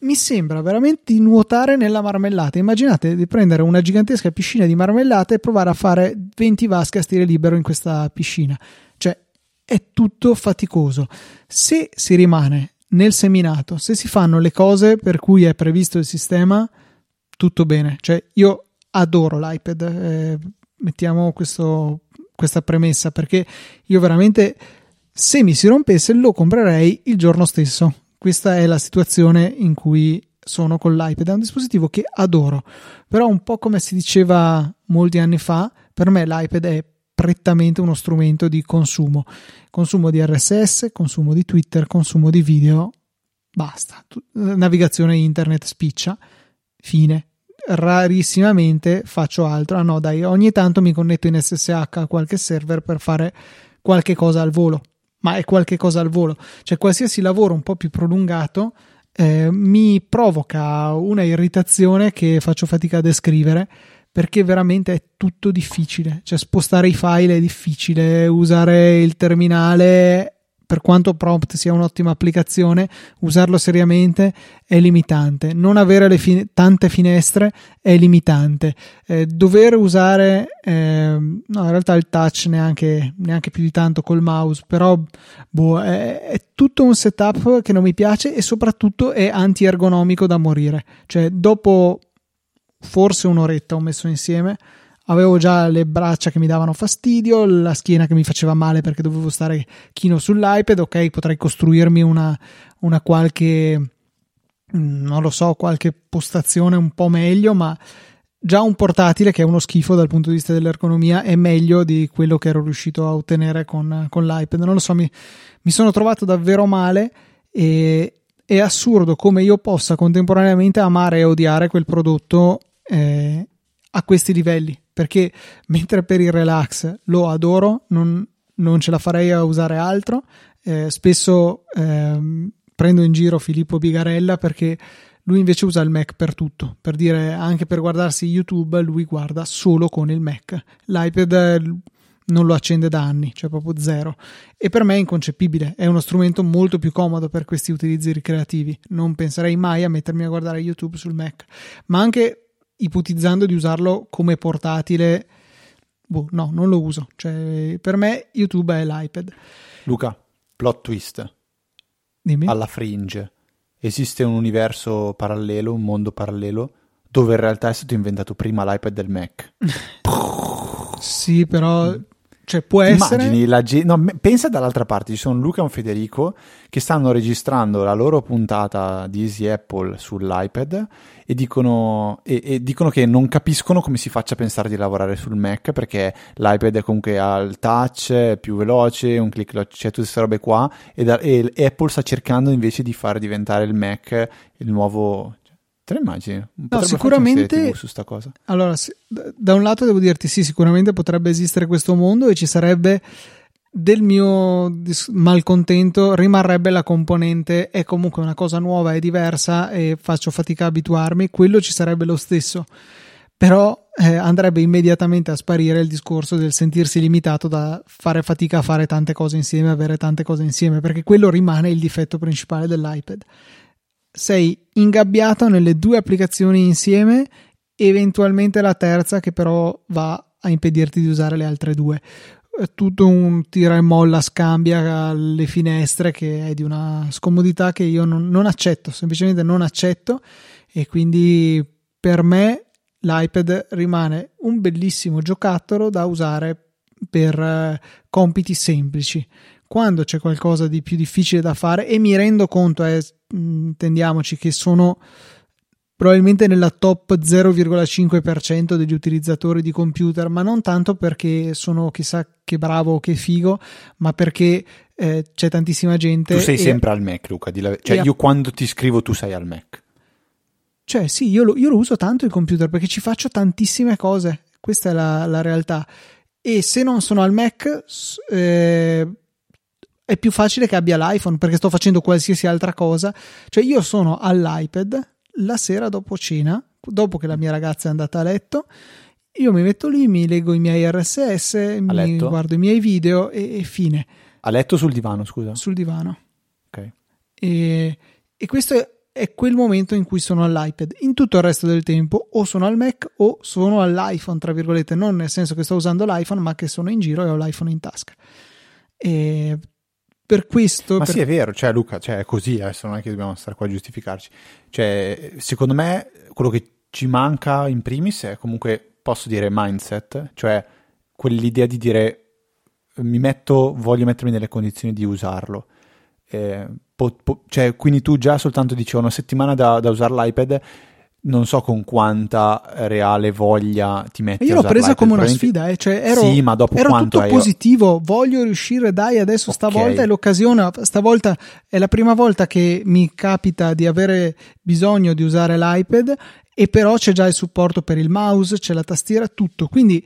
mi sembra veramente nuotare nella marmellata. Immaginate di prendere una gigantesca piscina di marmellata e provare a fare 20 vasche a stile libero in questa piscina. Cioè, è tutto faticoso. Se si rimane nel seminato, se si fanno le cose per cui è previsto il sistema, tutto bene. Cioè, io adoro l'iPad. Eh, mettiamo questo, questa premessa perché io veramente, se mi si rompesse, lo comprerei il giorno stesso questa è la situazione in cui sono con l'iPad. È un dispositivo che adoro, però un po' come si diceva molti anni fa, per me l'iPad è prettamente uno strumento di consumo. Consumo di RSS, consumo di Twitter, consumo di video, basta. Navigazione internet spiccia, fine. Rarissimamente faccio altro. Ah no, dai, ogni tanto mi connetto in SSH a qualche server per fare qualche cosa al volo ma è qualche cosa al volo. Cioè, qualsiasi lavoro un po' più prolungato eh, mi provoca una irritazione che faccio fatica a descrivere perché veramente è tutto difficile. Cioè, spostare i file è difficile, usare il terminale per quanto Prompt sia un'ottima applicazione, usarlo seriamente è limitante. Non avere fin- tante finestre è limitante. Eh, dover usare, eh, no, in realtà il touch neanche, neanche, più di tanto col mouse, però boh, è, è tutto un setup che non mi piace e soprattutto è anti-ergonomico da morire. Cioè, dopo forse un'oretta ho messo insieme avevo già le braccia che mi davano fastidio, la schiena che mi faceva male perché dovevo stare chino sull'iPad, ok, potrei costruirmi una, una qualche, mm, non lo so, qualche postazione un po' meglio, ma già un portatile che è uno schifo dal punto di vista dell'ergonomia è meglio di quello che ero riuscito a ottenere con, con l'iPad. Non lo so, mi, mi sono trovato davvero male e è assurdo come io possa contemporaneamente amare e odiare quel prodotto eh, a questi livelli perché mentre per il relax lo adoro, non, non ce la farei a usare altro. Eh, spesso eh, prendo in giro Filippo Bigarella perché lui invece usa il Mac per tutto, per dire anche per guardarsi YouTube, lui guarda solo con il Mac. L'iPad eh, non lo accende da anni, cioè proprio zero. E per me è inconcepibile, è uno strumento molto più comodo per questi utilizzi ricreativi. Non penserei mai a mettermi a guardare YouTube sul Mac, ma anche ipotizzando di usarlo come portatile, boh, no, non lo uso. Cioè, per me YouTube è l'iPad. Luca, plot twist. Dimmi. Alla fringe. Esiste un universo parallelo, un mondo parallelo, dove in realtà è stato inventato prima l'iPad del Mac. sì, però. Cioè, può essere. Immagini la ge- no, pensa dall'altra parte, ci sono Luca e un Federico che stanno registrando la loro puntata di Easy Apple sull'iPad e dicono, e, e dicono che non capiscono come si faccia a pensare di lavorare sul Mac perché l'iPad è comunque al touch, è più veloce, un click, c'è cioè tutte queste robe qua e, da, e Apple sta cercando invece di far diventare il Mac il nuovo Te lo immagini? No, sicuramente. Su sta cosa. Allora, da un lato devo dirti sì, sicuramente potrebbe esistere questo mondo e ci sarebbe del mio malcontento rimarrebbe la componente è comunque una cosa nuova e diversa e faccio fatica a abituarmi, quello ci sarebbe lo stesso. Però eh, andrebbe immediatamente a sparire il discorso del sentirsi limitato da fare fatica a fare tante cose insieme, avere tante cose insieme, perché quello rimane il difetto principale dell'iPad sei ingabbiato nelle due applicazioni insieme, eventualmente la terza che però va a impedirti di usare le altre due. Tutto un tira e molla scambia le finestre che è di una scomodità che io non, non accetto, semplicemente non accetto e quindi per me l'iPad rimane un bellissimo giocattolo da usare per uh, compiti semplici. Quando c'è qualcosa di più difficile da fare e mi rendo conto, eh, intendiamoci che sono probabilmente nella top 0,5% degli utilizzatori di computer, ma non tanto perché sono chissà che bravo o che figo, ma perché eh, c'è tantissima gente. Tu sei e... sempre al Mac, Luca. La... Cioè, io quando ti scrivo, tu sei al Mac. Cioè, sì, io lo, io lo, uso tanto il computer perché ci faccio tantissime cose. Questa è la, la realtà. E se non sono al Mac, eh, è più facile che abbia l'iPhone perché sto facendo qualsiasi altra cosa. Cioè io sono all'iPad la sera dopo cena, dopo che la mia ragazza è andata a letto, io mi metto lì, mi leggo i miei RSS, a mi letto? guardo i miei video e, e fine. A letto sul divano, scusa? Sul divano. Ok. E, e questo è quel momento in cui sono all'iPad. In tutto il resto del tempo o sono al Mac o sono all'iPhone, tra virgolette, non nel senso che sto usando l'iPhone, ma che sono in giro e ho l'iPhone in tasca. E per questo... Ma per... sì, è vero, cioè Luca, cioè, è così, adesso non è che dobbiamo stare qua a giustificarci. Cioè, secondo me, quello che ci manca in primis è comunque, posso dire, mindset, cioè quell'idea di dire mi metto, voglio mettermi nelle condizioni di usarlo. Eh, po- po- cioè, quindi tu già soltanto dici una settimana da, da usare l'iPad non so con quanta reale voglia ti metti io l'ho presa come una sfida eh? cioè, ero, sì, ma dopo ero tutto positivo voglio riuscire dai adesso stavolta okay. è l'occasione stavolta è la prima volta che mi capita di avere bisogno di usare l'iPad e però c'è già il supporto per il mouse c'è la tastiera tutto quindi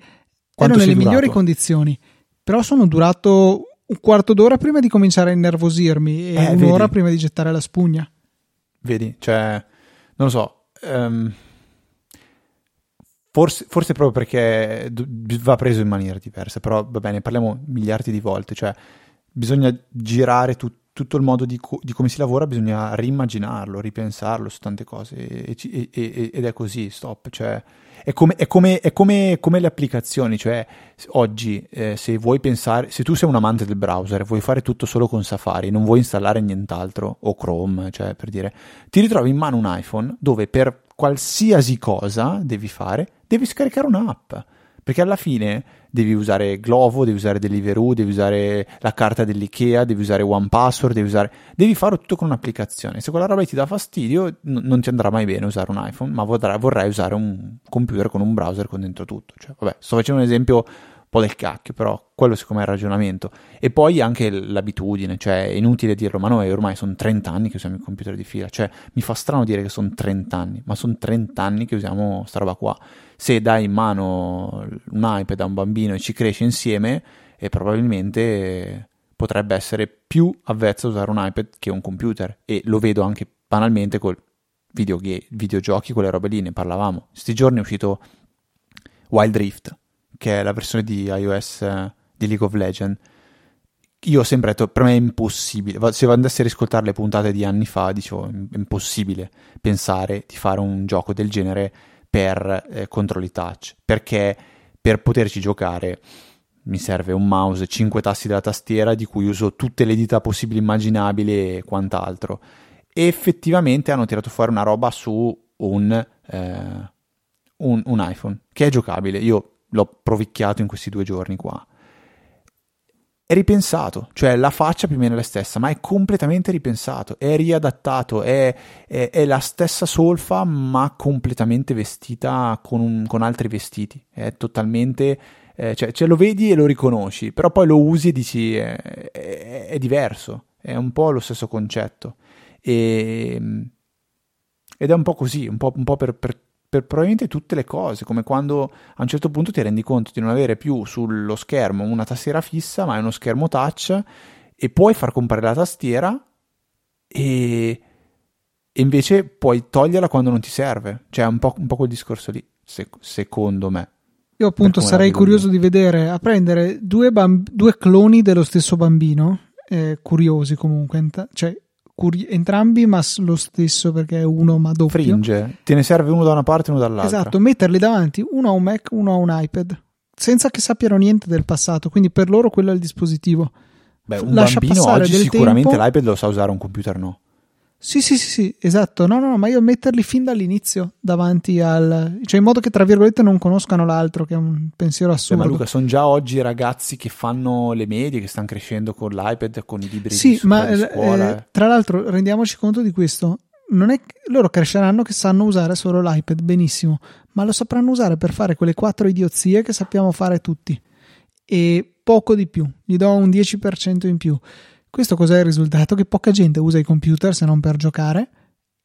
Quanto ero nelle migliori condizioni però sono durato un quarto d'ora prima di cominciare a innervosirmi e eh, un'ora vedi. prima di gettare la spugna. Vedi, cioè, non lo so. Um, forse, forse proprio perché va preso in maniera diversa, però va bene, parliamo miliardi di volte, cioè bisogna girare tu, tutto il modo di, co- di, come si lavora, bisogna rimmaginarlo, ripensarlo su tante cose e, e, e, ed è così, stop, cioè è come, è come, è come, come le applicazioni, cioè oggi eh, se vuoi pensare, se tu sei un amante del browser e vuoi fare tutto solo con Safari, non vuoi installare nient'altro, o Chrome, cioè per dire, ti ritrovi in mano un iPhone dove per qualsiasi cosa devi fare, devi scaricare un'app. Perché alla fine devi usare Glovo, devi usare Deliveroo, devi usare la carta dell'IKEA, devi usare OnePassword, devi usare... Devi farlo tutto con un'applicazione. Se quella roba ti dà fastidio, n- non ti andrà mai bene usare un iPhone, ma vorrai, vorrai usare un computer con un browser con dentro tutto. Cioè, vabbè, sto facendo un esempio po' del cacchio, però quello secondo me è il ragionamento. E poi anche l'abitudine, cioè è inutile dirlo, ma noi ormai sono 30 anni che usiamo il computer di fila, cioè mi fa strano dire che sono 30 anni, ma sono 30 anni che usiamo sta roba qua. Se dai in mano un iPad a un bambino e ci cresce insieme, e probabilmente potrebbe essere più avvezzo a usare un iPad che un computer e lo vedo anche banalmente col videogame, videogiochi, quelle robe lì, ne parlavamo. Questi giorni è uscito Wild Rift che è la versione di iOS eh, di League of Legends. Io ho sempre detto, per me è impossibile, se andassi a riscoltare le puntate di anni fa, dicevo, è impossibile pensare di fare un gioco del genere per eh, controlli touch, perché per poterci giocare mi serve un mouse, 5 tasti della tastiera di cui uso tutte le dita possibili immaginabili e quant'altro. E effettivamente hanno tirato fuori una roba su un, eh, un, un iPhone che è giocabile. Io l'ho provicchiato in questi due giorni qua. È ripensato, cioè la faccia più o meno è la stessa, ma è completamente ripensato, è riadattato, è, è, è la stessa solfa, ma completamente vestita con, un, con altri vestiti. È totalmente. Eh, cioè, cioè, lo vedi e lo riconosci, però poi lo usi e dici è, è, è diverso, è un po' lo stesso concetto. E, ed è un po' così, un po', un po per, per, per probabilmente tutte le cose, come quando a un certo punto ti rendi conto di non avere più sullo schermo una tastiera fissa, ma è uno schermo touch e puoi far comparire la tastiera e, e invece puoi toglierla quando non ti serve. Cioè, è un po', un po quel discorso lì, sec- secondo me. Io appunto sarei curioso di vedere a prendere due, bamb- due cloni dello stesso bambino, eh, curiosi comunque, cioè curi- entrambi ma lo stesso perché è uno ma doppio. Fringe, te ne serve uno da una parte e uno dall'altra. Esatto, metterli davanti, uno a un Mac, uno a un iPad, senza che sappiano niente del passato, quindi per loro quello è il dispositivo. Beh, un Lascia bambino oggi sicuramente tempo. l'iPad lo sa usare, un computer no. Sì, sì, sì, sì, esatto. No, no, no, ma io metterli fin dall'inizio davanti al... cioè in modo che, tra virgolette, non conoscano l'altro, che è un pensiero assurdo. Beh, ma Luca, sono già oggi ragazzi che fanno le medie, che stanno crescendo con l'iPad, con i libri sì, di, ma, di scuola. Eh, tra l'altro, rendiamoci conto di questo. Non è loro cresceranno che sanno usare solo l'iPad, benissimo, ma lo sapranno usare per fare quelle quattro idiozie che sappiamo fare tutti. E poco di più, gli do un 10% in più. Questo cos'è il risultato? Che poca gente usa i computer se non per giocare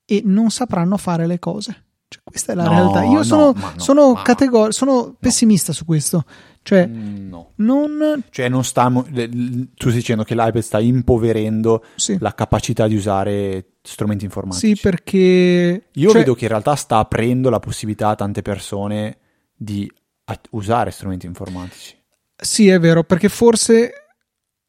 e non sapranno fare le cose. Cioè, questa è la no, realtà. Io sono, no, sono, categor- sono pessimista su questo. Cioè, mm, no. non... Cioè, non sta. Tu stai dicendo che l'iPad sta impoverendo sì. la capacità di usare strumenti informatici. Sì, perché. Io cioè... vedo che in realtà sta aprendo la possibilità a tante persone di usare strumenti informatici. Sì, è vero, perché forse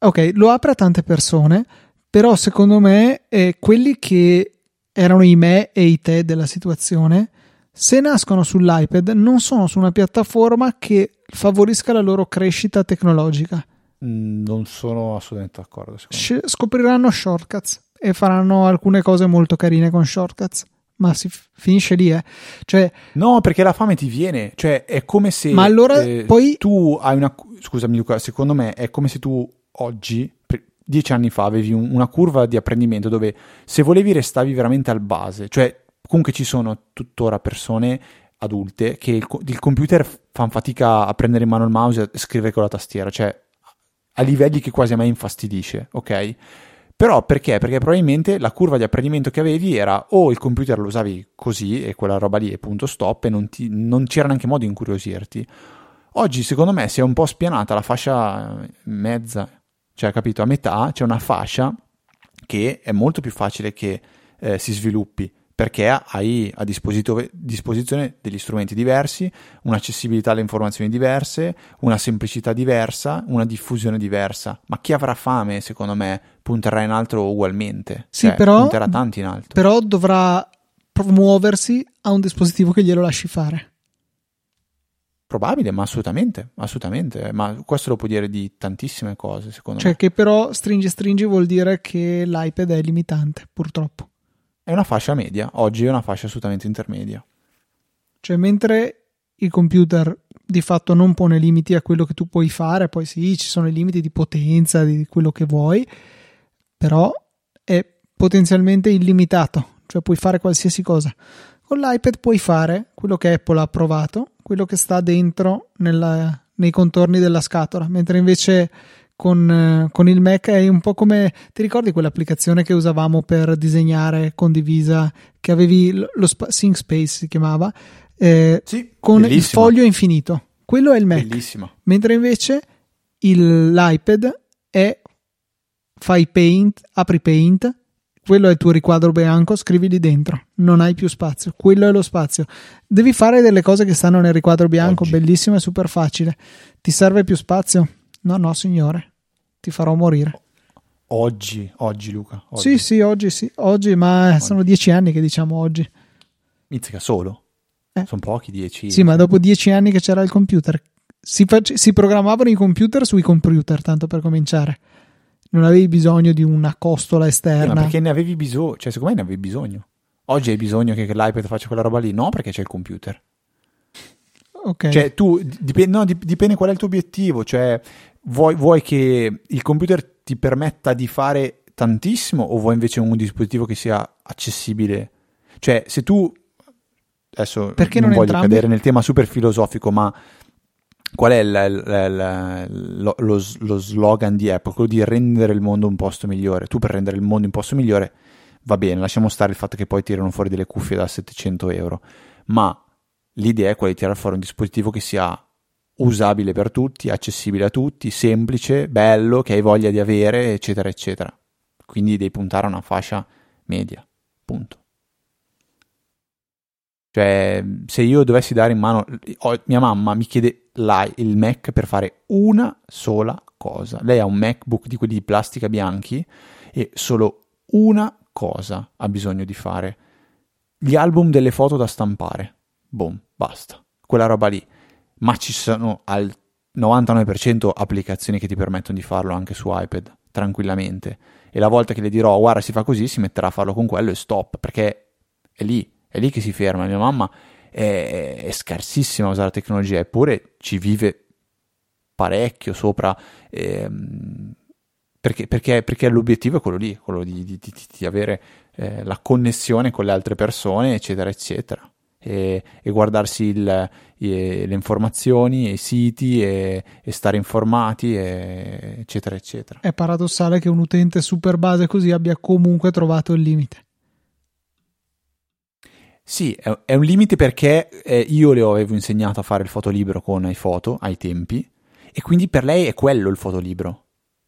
ok, lo apre a tante persone, però secondo me eh, quelli che erano i me e i te della situazione, se nascono sull'iPad non sono su una piattaforma che favorisca la loro crescita tecnologica. Mm, non sono assolutamente d'accordo. Sc- scopriranno shortcuts e faranno alcune cose molto carine con shortcuts. Ma si f- finisce lì, eh. Cioè, no, perché la fame ti viene. Cioè, è come se. Ma allora eh, poi. Tu hai una. Scusami, Luca, secondo me è come se tu oggi, dieci anni fa, avevi un, una curva di apprendimento dove se volevi restavi veramente al base. Cioè, comunque ci sono tuttora persone adulte che il, il computer fanno fatica a prendere in mano il mouse e scrivere con la tastiera. Cioè, a livelli che quasi a me infastidisce, ok? Però perché? Perché probabilmente la curva di apprendimento che avevi era o il computer lo usavi così e quella roba lì è punto stop e non, ti, non c'era neanche modo di incuriosirti. Oggi secondo me si è un po' spianata la fascia mezza, cioè capito, a metà c'è una fascia che è molto più facile che eh, si sviluppi perché hai a disposizione degli strumenti diversi, un'accessibilità alle informazioni diverse, una semplicità diversa, una diffusione diversa. Ma chi avrà fame, secondo me, punterà in alto ugualmente. Sì, cioè, però, punterà tanto in alto. Però dovrà promuoversi a un dispositivo che glielo lasci fare. Probabile, ma assolutamente, assolutamente. Ma questo lo può dire di tantissime cose, secondo cioè me. Cioè che però stringi stringi vuol dire che l'iPad è limitante, purtroppo è una fascia media, oggi è una fascia assolutamente intermedia. Cioè, mentre il computer di fatto non pone limiti a quello che tu puoi fare, poi sì, ci sono i limiti di potenza, di quello che vuoi, però è potenzialmente illimitato, cioè puoi fare qualsiasi cosa. Con l'iPad puoi fare quello che Apple ha approvato, quello che sta dentro nella, nei contorni della scatola, mentre invece con, eh, con, il Mac è un po' come ti ricordi quell'applicazione che usavamo per disegnare condivisa che avevi lo, lo Sync Space si chiamava eh, sì, con bellissima. il foglio infinito quello è il Mac bellissima. mentre invece il, l'iPad è fai paint apri paint quello è il tuo riquadro bianco, scrivi lì dentro, non hai più spazio, quello è lo spazio. Devi fare delle cose che stanno nel riquadro bianco, Oggi. bellissimo e super facile. Ti serve più spazio? No, no, signore ti farò morire. Oggi, oggi Luca. Oggi. Sì, sì, oggi sì, oggi, ma oggi. sono dieci anni che diciamo oggi. Mizzica solo? Eh. Sono pochi, dieci. Sì, ma dopo dieci anni che c'era il computer, si, face- si programmavano i computer sui computer, tanto per cominciare. Non avevi bisogno di una costola esterna. Eh, ma perché ne avevi bisogno? Cioè, secondo me ne avevi bisogno. Oggi hai bisogno che, che l'iPad faccia quella roba lì? No, perché c'è il computer. Ok. Cioè, tu dipende, no, dipende qual è il tuo obiettivo. Cioè, vuoi, vuoi che il computer ti permetta di fare tantissimo o vuoi invece un dispositivo che sia accessibile? Cioè, se tu adesso Perché non, non voglio entrambi? cadere nel tema super filosofico, ma qual è il, il, il, lo, lo, lo, slogan di Apple? Quello di rendere il mondo un posto migliore. Tu per rendere il mondo un posto migliore va bene, lasciamo stare il fatto che poi tirano fuori delle cuffie da 700 euro, ma l'idea è quella di tirare fuori un dispositivo che sia usabile per tutti, accessibile a tutti, semplice, bello, che hai voglia di avere, eccetera, eccetera. Quindi devi puntare a una fascia media, punto. Cioè, se io dovessi dare in mano, mia mamma mi chiede il Mac per fare una sola cosa. Lei ha un MacBook di quelli di plastica bianchi e solo una cosa ha bisogno di fare. Gli album delle foto da stampare. Boom, basta. Quella roba lì ma ci sono al 99% applicazioni che ti permettono di farlo anche su iPad tranquillamente. E la volta che le dirò, guarda, si fa così, si metterà a farlo con quello e stop, perché è lì, è lì che si ferma. Mia mamma è, è scarsissima usare la tecnologia, eppure ci vive parecchio sopra. Ehm, perché, perché, perché, l'obiettivo è quello lì, quello di, di, di, di avere eh, la connessione con le altre persone, eccetera, eccetera e, e guardarsi il, i, le informazioni, i siti e, e stare informati, e, eccetera, eccetera. È paradossale che un utente super base così abbia comunque trovato il limite. Sì, è, un limite perché eh, io le avevo insegnato a fare il fotolibro con iPhoto ai tempi e quindi per lei è quello il fotolibro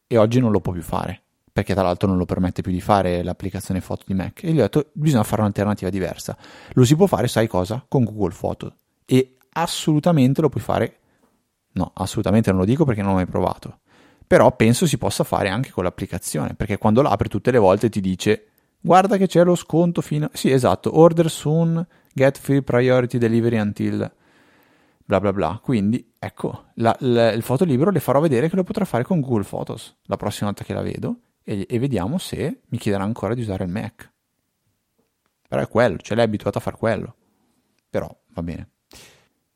e oggi non lo può più fare perché tra l'altro non lo permette più di fare l'applicazione foto di Mac. E gli ho detto, bisogna fare un'alternativa diversa. Lo si può fare, sai cosa? Con Google Photo. E assolutamente lo puoi fare, no, assolutamente non lo dico perché non l'ho mai provato, però penso si possa fare anche con l'applicazione, perché quando l'apri tutte le volte ti dice guarda che c'è lo sconto fino... Sì, esatto, order soon, get free priority delivery until bla bla bla. Quindi, ecco, la, la, il fotolibro le farò vedere che lo potrò fare con Google Photos la prossima volta che la vedo e, e vediamo se mi chiederà ancora di usare il Mac. Però è quello, ce l'hai abituato a fare quello. Però va bene.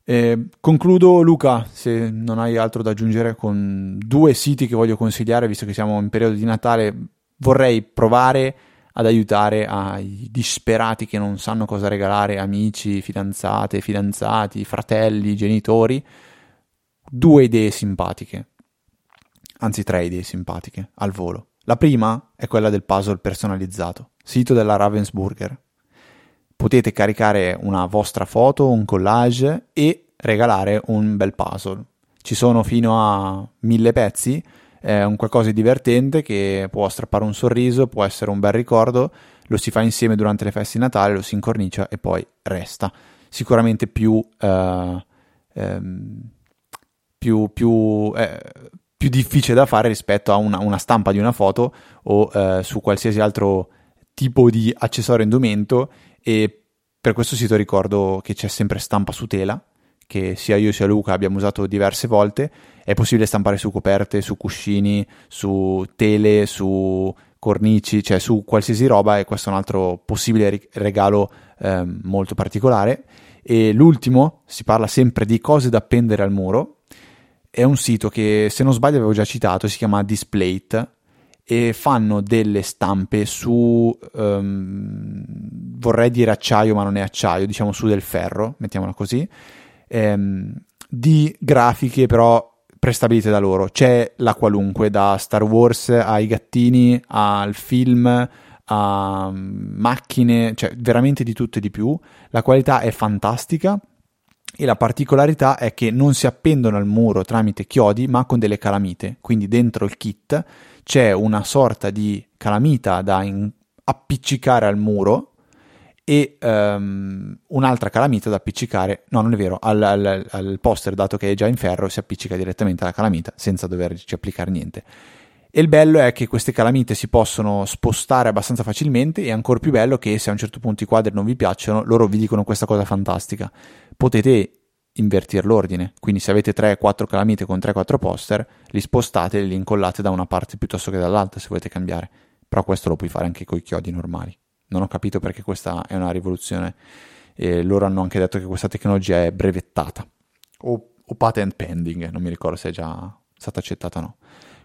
Eh, concludo Luca, se non hai altro da aggiungere, con due siti che voglio consigliare, visto che siamo in periodo di Natale. Vorrei provare ad aiutare ai disperati che non sanno cosa regalare, amici, fidanzate, fidanzati, fratelli, genitori. Due idee simpatiche, anzi tre idee simpatiche al volo. La prima è quella del puzzle personalizzato, sito della Ravensburger. Potete caricare una vostra foto, un collage e regalare un bel puzzle. Ci sono fino a mille pezzi, è un qualcosa di divertente che può strappare un sorriso, può essere un bel ricordo, lo si fa insieme durante le feste di Natale, lo si incornicia e poi resta. Sicuramente più, uh, um, più, più eh, più difficile da fare rispetto a una, una stampa di una foto o eh, su qualsiasi altro tipo di accessorio indumento e per questo sito ricordo che c'è sempre stampa su tela che sia io sia Luca abbiamo usato diverse volte è possibile stampare su coperte, su cuscini, su tele, su cornici, cioè su qualsiasi roba e questo è un altro possibile regalo eh, molto particolare. E l'ultimo si parla sempre di cose da appendere al muro è un sito che se non sbaglio avevo già citato, si chiama Displate e fanno delle stampe su, um, vorrei dire acciaio ma non è acciaio, diciamo su del ferro, mettiamola così, um, di grafiche però prestabilite da loro. C'è la qualunque, da Star Wars ai gattini, al film, a macchine, cioè veramente di tutto e di più. La qualità è fantastica e la particolarità è che non si appendono al muro tramite chiodi ma con delle calamite, quindi dentro il kit c'è una sorta di calamita da in- appiccicare al muro e um, un'altra calamita da appiccicare, no non è vero, al, al, al, poster dato che è già in ferro si appiccica direttamente alla calamita senza doverci applicare niente. E il bello è che queste calamite si possono spostare abbastanza facilmente e ancora più bello che se a un certo punto i quadri non vi piacciono, loro vi dicono questa cosa fantastica. Potete invertire l'ordine, quindi se avete 3-4 calamite con 3-4 poster, li spostate e li incollate da una parte piuttosto che dall'altra se volete cambiare. Però questo lo puoi fare anche con i chiodi normali. Non ho capito perché questa è una rivoluzione. E loro hanno anche detto che questa tecnologia è brevettata o, o patent pending, non mi ricordo se è già stata accettata o no.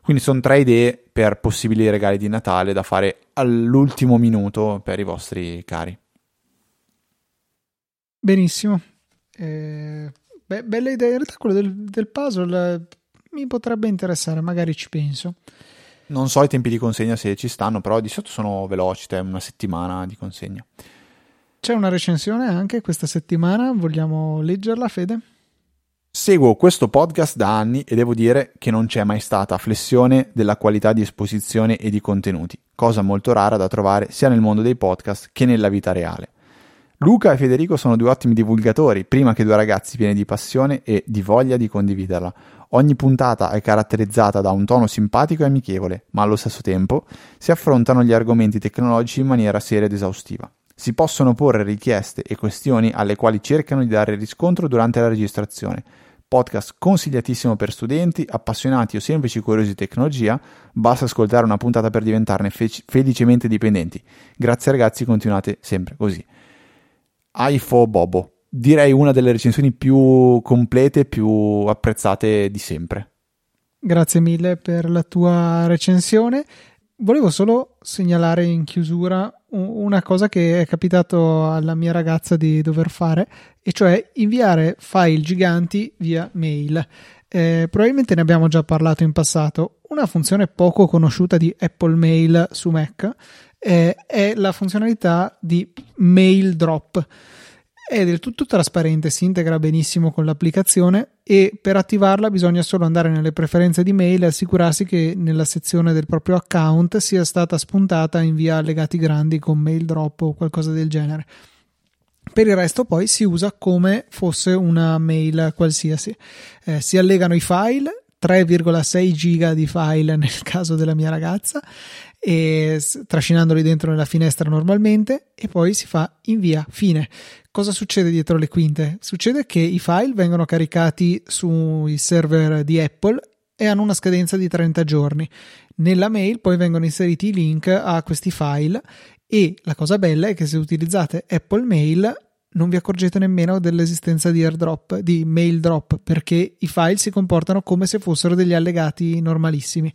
Quindi sono tre idee per possibili regali di Natale da fare all'ultimo minuto per i vostri cari. Benissimo. Eh, beh, bella idea. In realtà quello del, del puzzle eh, mi potrebbe interessare, magari ci penso. Non so i tempi di consegna se ci stanno, però di solito sono veloci, è una settimana di consegna. C'è una recensione anche questa settimana, vogliamo leggerla, Fede? Seguo questo podcast da anni e devo dire che non c'è mai stata flessione della qualità di esposizione e di contenuti, cosa molto rara da trovare sia nel mondo dei podcast che nella vita reale. Luca e Federico sono due ottimi divulgatori, prima che due ragazzi pieni di passione e di voglia di condividerla. Ogni puntata è caratterizzata da un tono simpatico e amichevole, ma allo stesso tempo si affrontano gli argomenti tecnologici in maniera seria ed esaustiva. Si possono porre richieste e questioni alle quali cercano di dare riscontro durante la registrazione, podcast consigliatissimo per studenti, appassionati o semplici curiosi di tecnologia, basta ascoltare una puntata per diventarne fe- felicemente dipendenti. Grazie ragazzi, continuate sempre così. iPhone Bobo, direi una delle recensioni più complete e più apprezzate di sempre. Grazie mille per la tua recensione. Volevo solo segnalare in chiusura una cosa che è capitato alla mia ragazza di dover fare, e cioè inviare file giganti via mail. Eh, probabilmente ne abbiamo già parlato in passato. Una funzione poco conosciuta di Apple Mail su Mac eh, è la funzionalità di Mail Drop è del tutto trasparente, si integra benissimo con l'applicazione e per attivarla bisogna solo andare nelle preferenze di mail e assicurarsi che nella sezione del proprio account sia stata spuntata in via allegati grandi con mail drop o qualcosa del genere. Per il resto poi si usa come fosse una mail qualsiasi. Eh, si allegano i file, 3,6 giga di file nel caso della mia ragazza e trascinandoli dentro nella finestra normalmente e poi si fa invia fine. Cosa succede dietro le quinte? Succede che i file vengono caricati sui server di Apple e hanno una scadenza di 30 giorni. Nella mail poi vengono inseriti i link a questi file e la cosa bella è che se utilizzate Apple Mail non vi accorgete nemmeno dell'esistenza di airdrop, di mail drop, perché i file si comportano come se fossero degli allegati normalissimi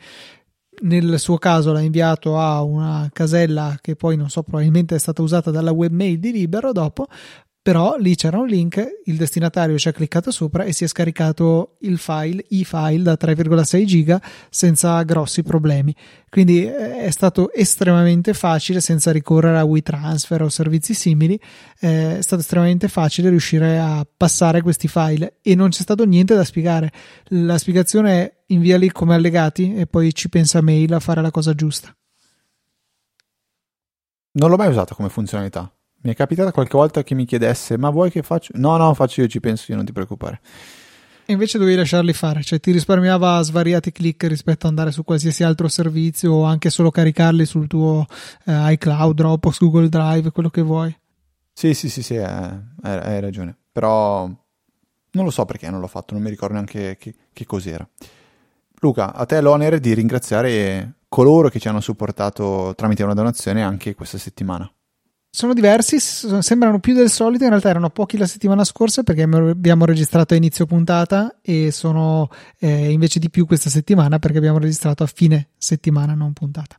nel suo caso l'ha inviato a una casella che poi non so probabilmente è stata usata dalla webmail di Libero dopo però lì c'era un link, il destinatario ci ha cliccato sopra e si è scaricato il file, i file da 3,6 giga senza grossi problemi. Quindi eh, è stato estremamente facile, senza ricorrere a WeTransfer o servizi simili, eh, è stato estremamente facile riuscire a passare questi file e non c'è stato niente da spiegare. La spiegazione è inviali come allegati e poi ci pensa mail a fare la cosa giusta. Non l'ho mai usata come funzionalità. Mi è capitato qualche volta che mi chiedesse: Ma vuoi che faccio? No, no, faccio io, ci penso io, non ti preoccupare. E invece dovevi lasciarli fare, cioè ti risparmiava svariati click rispetto ad andare su qualsiasi altro servizio o anche solo caricarli sul tuo eh, iCloud, Dropbox, Google Drive, quello che vuoi. Sì, sì, sì, sì, eh, hai, hai ragione. Però non lo so perché non l'ho fatto, non mi ricordo neanche che, che cos'era. Luca, a te l'onere di ringraziare coloro che ci hanno supportato tramite una donazione anche questa settimana sono diversi, sembrano più del solito, in realtà erano pochi la settimana scorsa perché abbiamo registrato a inizio puntata e sono eh, invece di più questa settimana perché abbiamo registrato a fine settimana, non puntata.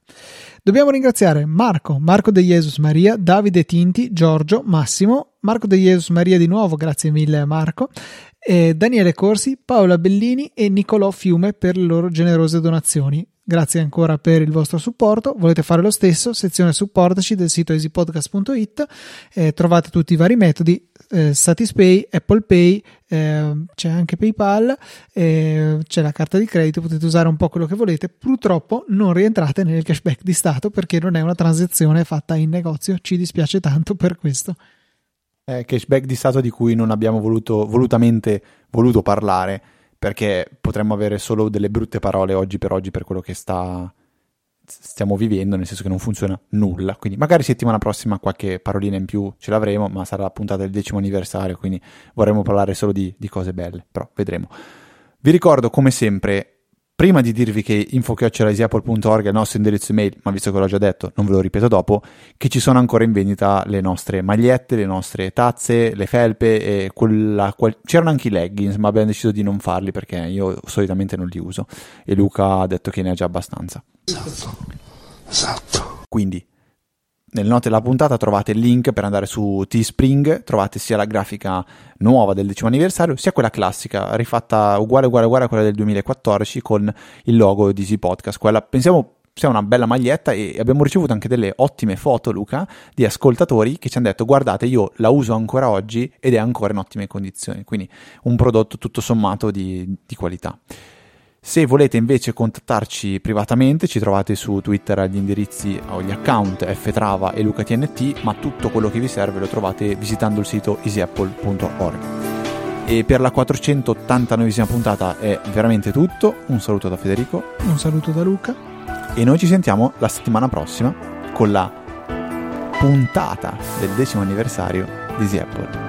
Dobbiamo ringraziare Marco, Marco De Jesus Maria, Davide Tinti, Giorgio, Massimo, Marco De Jesus Maria di nuovo, grazie mille Marco, eh, Daniele Corsi, Paola Bellini e Nicolò Fiume per le loro generose donazioni. Grazie ancora per il vostro supporto. Volete fare lo stesso? Sezione supportaci del sito easypodcast.it. Eh, trovate tutti i vari metodi: eh, Satispay, Apple Pay, eh, c'è anche PayPal, eh, c'è la carta di credito. Potete usare un po' quello che volete. Purtroppo non rientrate nel cashback di Stato perché non è una transazione fatta in negozio. Ci dispiace tanto per questo. Eh, cashback di Stato di cui non abbiamo voluto, volutamente voluto parlare perché potremmo avere solo delle brutte parole oggi per oggi per quello che sta, stiamo vivendo, nel senso che non funziona nulla. Quindi magari settimana prossima qualche parolina in più ce l'avremo, ma sarà la puntata del decimo anniversario, quindi vorremmo parlare solo di, di cose belle, però vedremo. Vi ricordo come sempre Prima di dirvi che info.easyapple.org è il nostro indirizzo email, ma visto che l'ho già detto, non ve lo ripeto dopo, che ci sono ancora in vendita le nostre magliette, le nostre tazze, le felpe e quella, qual... c'erano anche i leggings, ma abbiamo deciso di non farli perché io solitamente non li uso e Luca ha detto che ne ha già abbastanza. Esatto. Esatto. Quindi nelle note della puntata trovate il link per andare su Teespring, trovate sia la grafica nuova del decimo anniversario, sia quella classica, rifatta uguale uguale uguale a quella del 2014 con il logo di Easy Podcast. Quella pensiamo sia una bella maglietta e abbiamo ricevuto anche delle ottime foto, Luca, di ascoltatori che ci hanno detto guardate io la uso ancora oggi ed è ancora in ottime condizioni, quindi un prodotto tutto sommato di, di qualità. Se volete invece contattarci privatamente ci trovate su Twitter agli indirizzi o gli account ftrava e lucatnt, ma tutto quello che vi serve lo trovate visitando il sito easyapple.org. E per la 489esima puntata è veramente tutto. Un saluto da Federico. Un saluto da Luca. E noi ci sentiamo la settimana prossima con la puntata del decimo anniversario di Easy Apple.